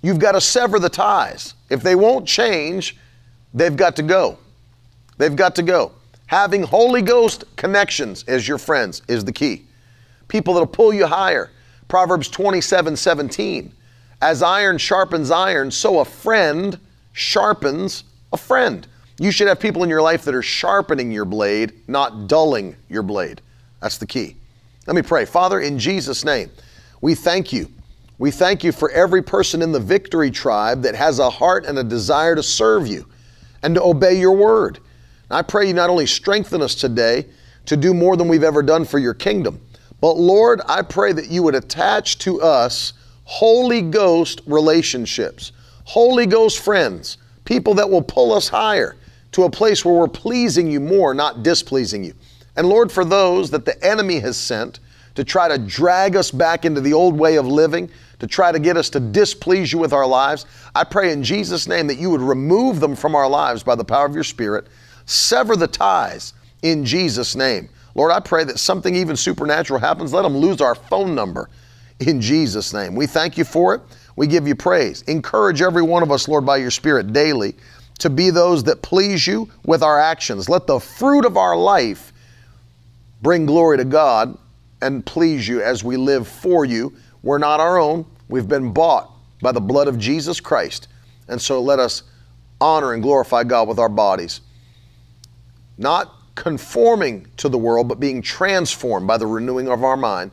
You've got to sever the ties. If they won't change, they've got to go. They've got to go. Having Holy Ghost connections as your friends is the key. People that'll pull you higher. Proverbs 27 17. As iron sharpens iron, so a friend sharpens a friend. You should have people in your life that are sharpening your blade, not dulling your blade. That's the key. Let me pray. Father, in Jesus' name, we thank you. We thank you for every person in the victory tribe that has a heart and a desire to serve you and to obey your word. I pray you not only strengthen us today to do more than we've ever done for your kingdom, but Lord, I pray that you would attach to us Holy Ghost relationships, Holy Ghost friends, people that will pull us higher to a place where we're pleasing you more, not displeasing you. And Lord, for those that the enemy has sent to try to drag us back into the old way of living, to try to get us to displease you with our lives, I pray in Jesus' name that you would remove them from our lives by the power of your Spirit, sever the ties in Jesus' name. Lord, I pray that something even supernatural happens. Let them lose our phone number in Jesus' name. We thank you for it. We give you praise. Encourage every one of us, Lord, by your Spirit daily to be those that please you with our actions. Let the fruit of our life bring glory to God and please you as we live for you. We're not our own, we've been bought by the blood of Jesus Christ. And so let us honor and glorify God with our bodies. Not conforming to the world, but being transformed by the renewing of our mind.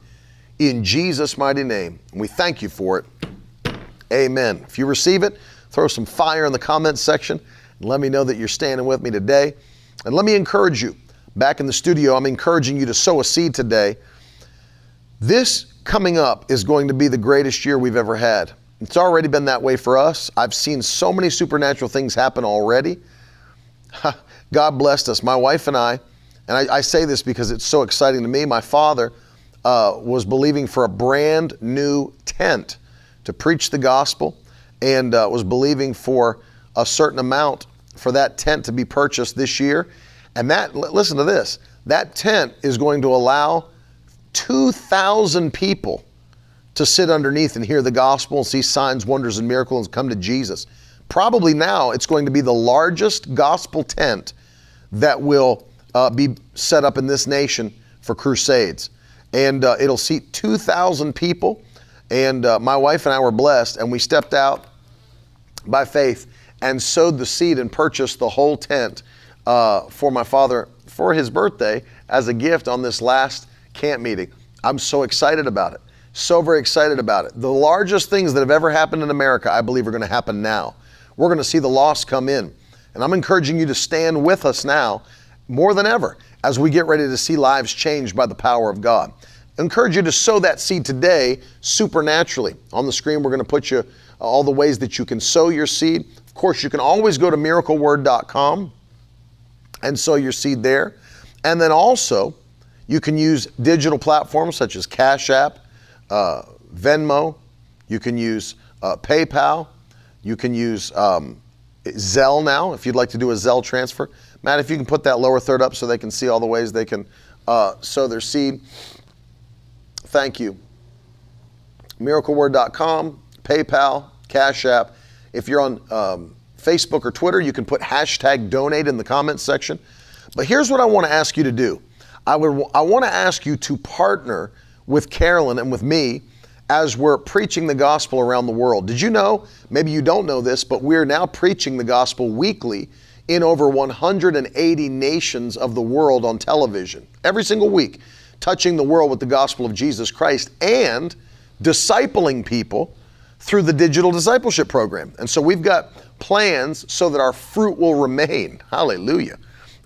In Jesus' mighty name. And we thank you for it. Amen. If you receive it, throw some fire in the comments section and let me know that you're standing with me today. And let me encourage you. Back in the studio, I'm encouraging you to sow a seed today. This coming up is going to be the greatest year we've ever had. It's already been that way for us. I've seen so many supernatural things happen already. God blessed us. My wife and I, and I, I, say this because it's so exciting to me. My father uh, was believing for a brand new tent to preach the gospel and uh, was believing for a certain amount for that tent to be purchased this year. And that, listen to this, that tent is going to allow 2,000 people to sit underneath and hear the gospel and see signs, wonders, and miracles and come to Jesus. Probably now it's going to be the largest gospel tent that will uh, be set up in this nation for crusades. And uh, it'll seat 2,000 people. And uh, my wife and I were blessed, and we stepped out by faith and sowed the seed and purchased the whole tent uh, for my father for his birthday as a gift on this last camp meeting. I'm so excited about it. So very excited about it. The largest things that have ever happened in America, I believe, are going to happen now. We're going to see the lost come in. And I'm encouraging you to stand with us now more than ever as we get ready to see lives changed by the power of God. I encourage you to sow that seed today supernaturally. On the screen, we're going to put you all the ways that you can sow your seed. Of course, you can always go to miracleword.com and sow your seed there. And then also, you can use digital platforms such as Cash App, uh, Venmo, you can use uh, PayPal, you can use um, now if you'd like to do a Zelle transfer. Matt, if you can put that lower third up so they can see all the ways they can uh, sow their seed. Thank you. MiracleWord.com, PayPal, Cash App. If you're on um, Facebook or Twitter, you can put hashtag donate in the comments section. But here's what I want to ask you to do I, would, I want to ask you to partner with Carolyn and with me as we're preaching the gospel around the world. Did you know? Maybe you don't know this, but we're now preaching the gospel weekly in over 180 nations of the world on television every single week, touching the world with the gospel of Jesus Christ and discipling people through the digital discipleship program. And so we've got plans so that our fruit will remain. Hallelujah.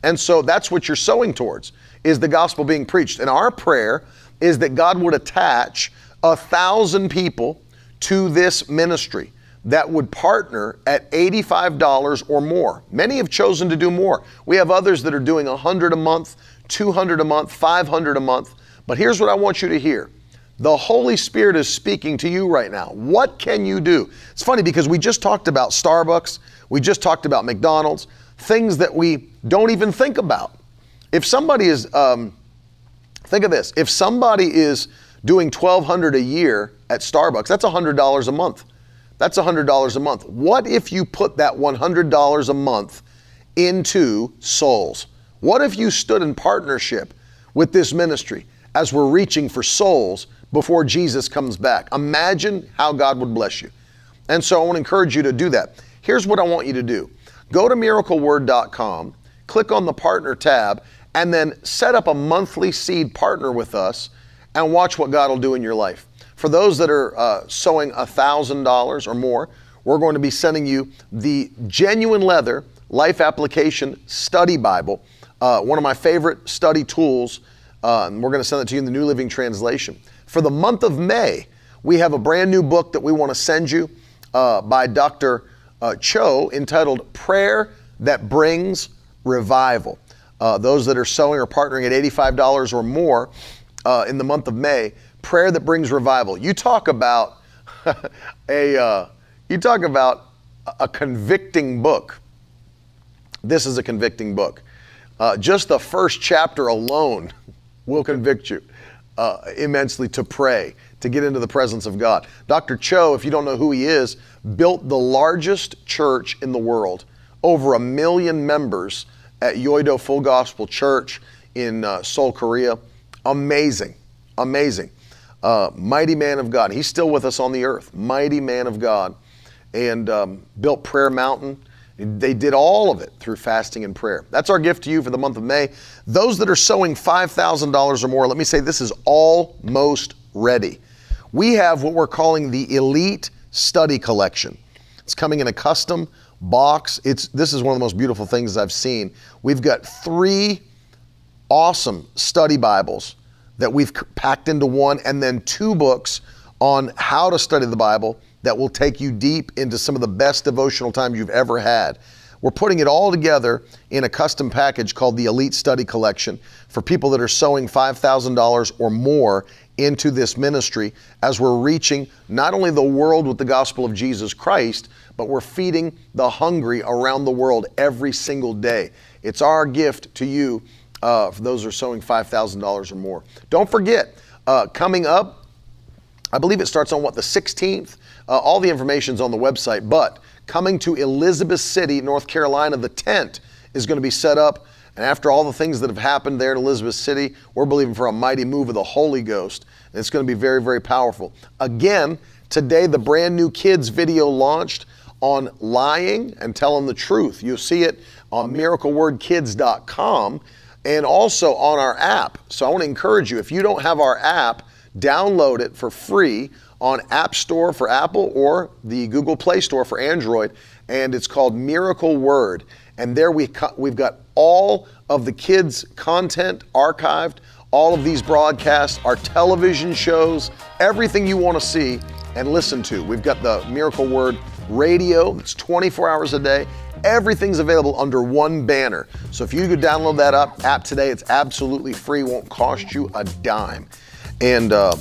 And so that's what you're sowing towards is the gospel being preached. And our prayer is that God would attach a thousand people to this ministry that would partner at $85 or more. Many have chosen to do more. We have others that are doing 100 a month, 200 a month, 500 a month. But here's what I want you to hear. The Holy Spirit is speaking to you right now. What can you do? It's funny because we just talked about Starbucks, we just talked about McDonald's, things that we don't even think about. If somebody is, um, think of this, if somebody is doing 1200 a year at Starbucks, that's $100 a month. That's $100 a month. What if you put that $100 a month into souls? What if you stood in partnership with this ministry as we're reaching for souls before Jesus comes back? Imagine how God would bless you. And so I want to encourage you to do that. Here's what I want you to do go to miracleword.com, click on the partner tab, and then set up a monthly seed partner with us and watch what God will do in your life. For those that are uh, sowing $1,000 or more, we're going to be sending you the Genuine Leather Life Application Study Bible, uh, one of my favorite study tools. Uh, and we're going to send it to you in the New Living Translation. For the month of May, we have a brand new book that we want to send you uh, by Dr. Uh, Cho entitled Prayer That Brings Revival. Uh, those that are sowing or partnering at $85 or more uh, in the month of May, prayer that brings revival. You talk about a uh, you talk about a convicting book. This is a convicting book. Uh, just the first chapter alone will convict you uh, immensely to pray, to get into the presence of God. Dr. Cho, if you don't know who he is, built the largest church in the world, over a million members at Yoido Full Gospel Church in uh, Seoul, Korea. Amazing, amazing. Uh, mighty man of God. He's still with us on the earth. Mighty man of God. And um, built Prayer Mountain. They did all of it through fasting and prayer. That's our gift to you for the month of May. Those that are sowing $5,000 or more, let me say this is almost ready. We have what we're calling the Elite Study Collection. It's coming in a custom box. It's this is one of the most beautiful things I've seen. We've got three awesome study Bibles that we've packed into one, and then two books on how to study the Bible that will take you deep into some of the best devotional times you've ever had. We're putting it all together in a custom package called the Elite Study Collection for people that are sowing $5,000 or more into this ministry as we're reaching not only the world with the gospel of Jesus Christ, but we're feeding the hungry around the world every single day. It's our gift to you uh, for those who are sowing $5,000 or more. Don't forget, uh, coming up, I believe it starts on what, the 16th? Uh, all the information's on the website, but coming to Elizabeth City, North Carolina, the tent is going to be set up. And after all the things that have happened there in Elizabeth City, we're believing for a mighty move of the Holy Ghost. And it's going to be very, very powerful. Again, today, the brand new kids video launched on lying and telling the truth. You'll see it on miraclewordkids.com and also on our app. So I want to encourage you if you don't have our app, download it for free on App Store for Apple or the Google Play Store for Android, and it's called Miracle Word. And there we we've got all of the kids' content archived, all of these broadcasts, our television shows, everything you want to see and listen to. We've got the Miracle Word radio that's 24 hours a day. Everything's available under one banner. So if you could download that up, app today, it's absolutely free, won't cost you a dime. And uh,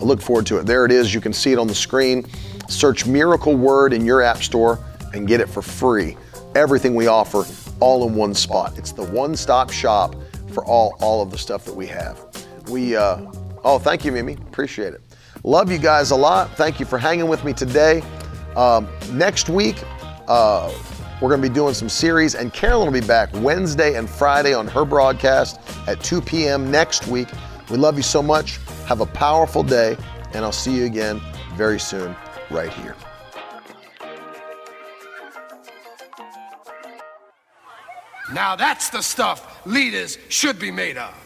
I look forward to it. There it is. You can see it on the screen. Search Miracle Word in your app store and get it for free. Everything we offer all in one spot. It's the one-stop shop for all, all of the stuff that we have. We, uh, oh, thank you, Mimi. Appreciate it. Love you guys a lot. Thank you for hanging with me today. Um, next week, uh, we're going to be doing some series, and Carolyn will be back Wednesday and Friday on her broadcast at 2 p.m. next week. We love you so much. Have a powerful day, and I'll see you again very soon, right here. Now that's the stuff leaders should be made of.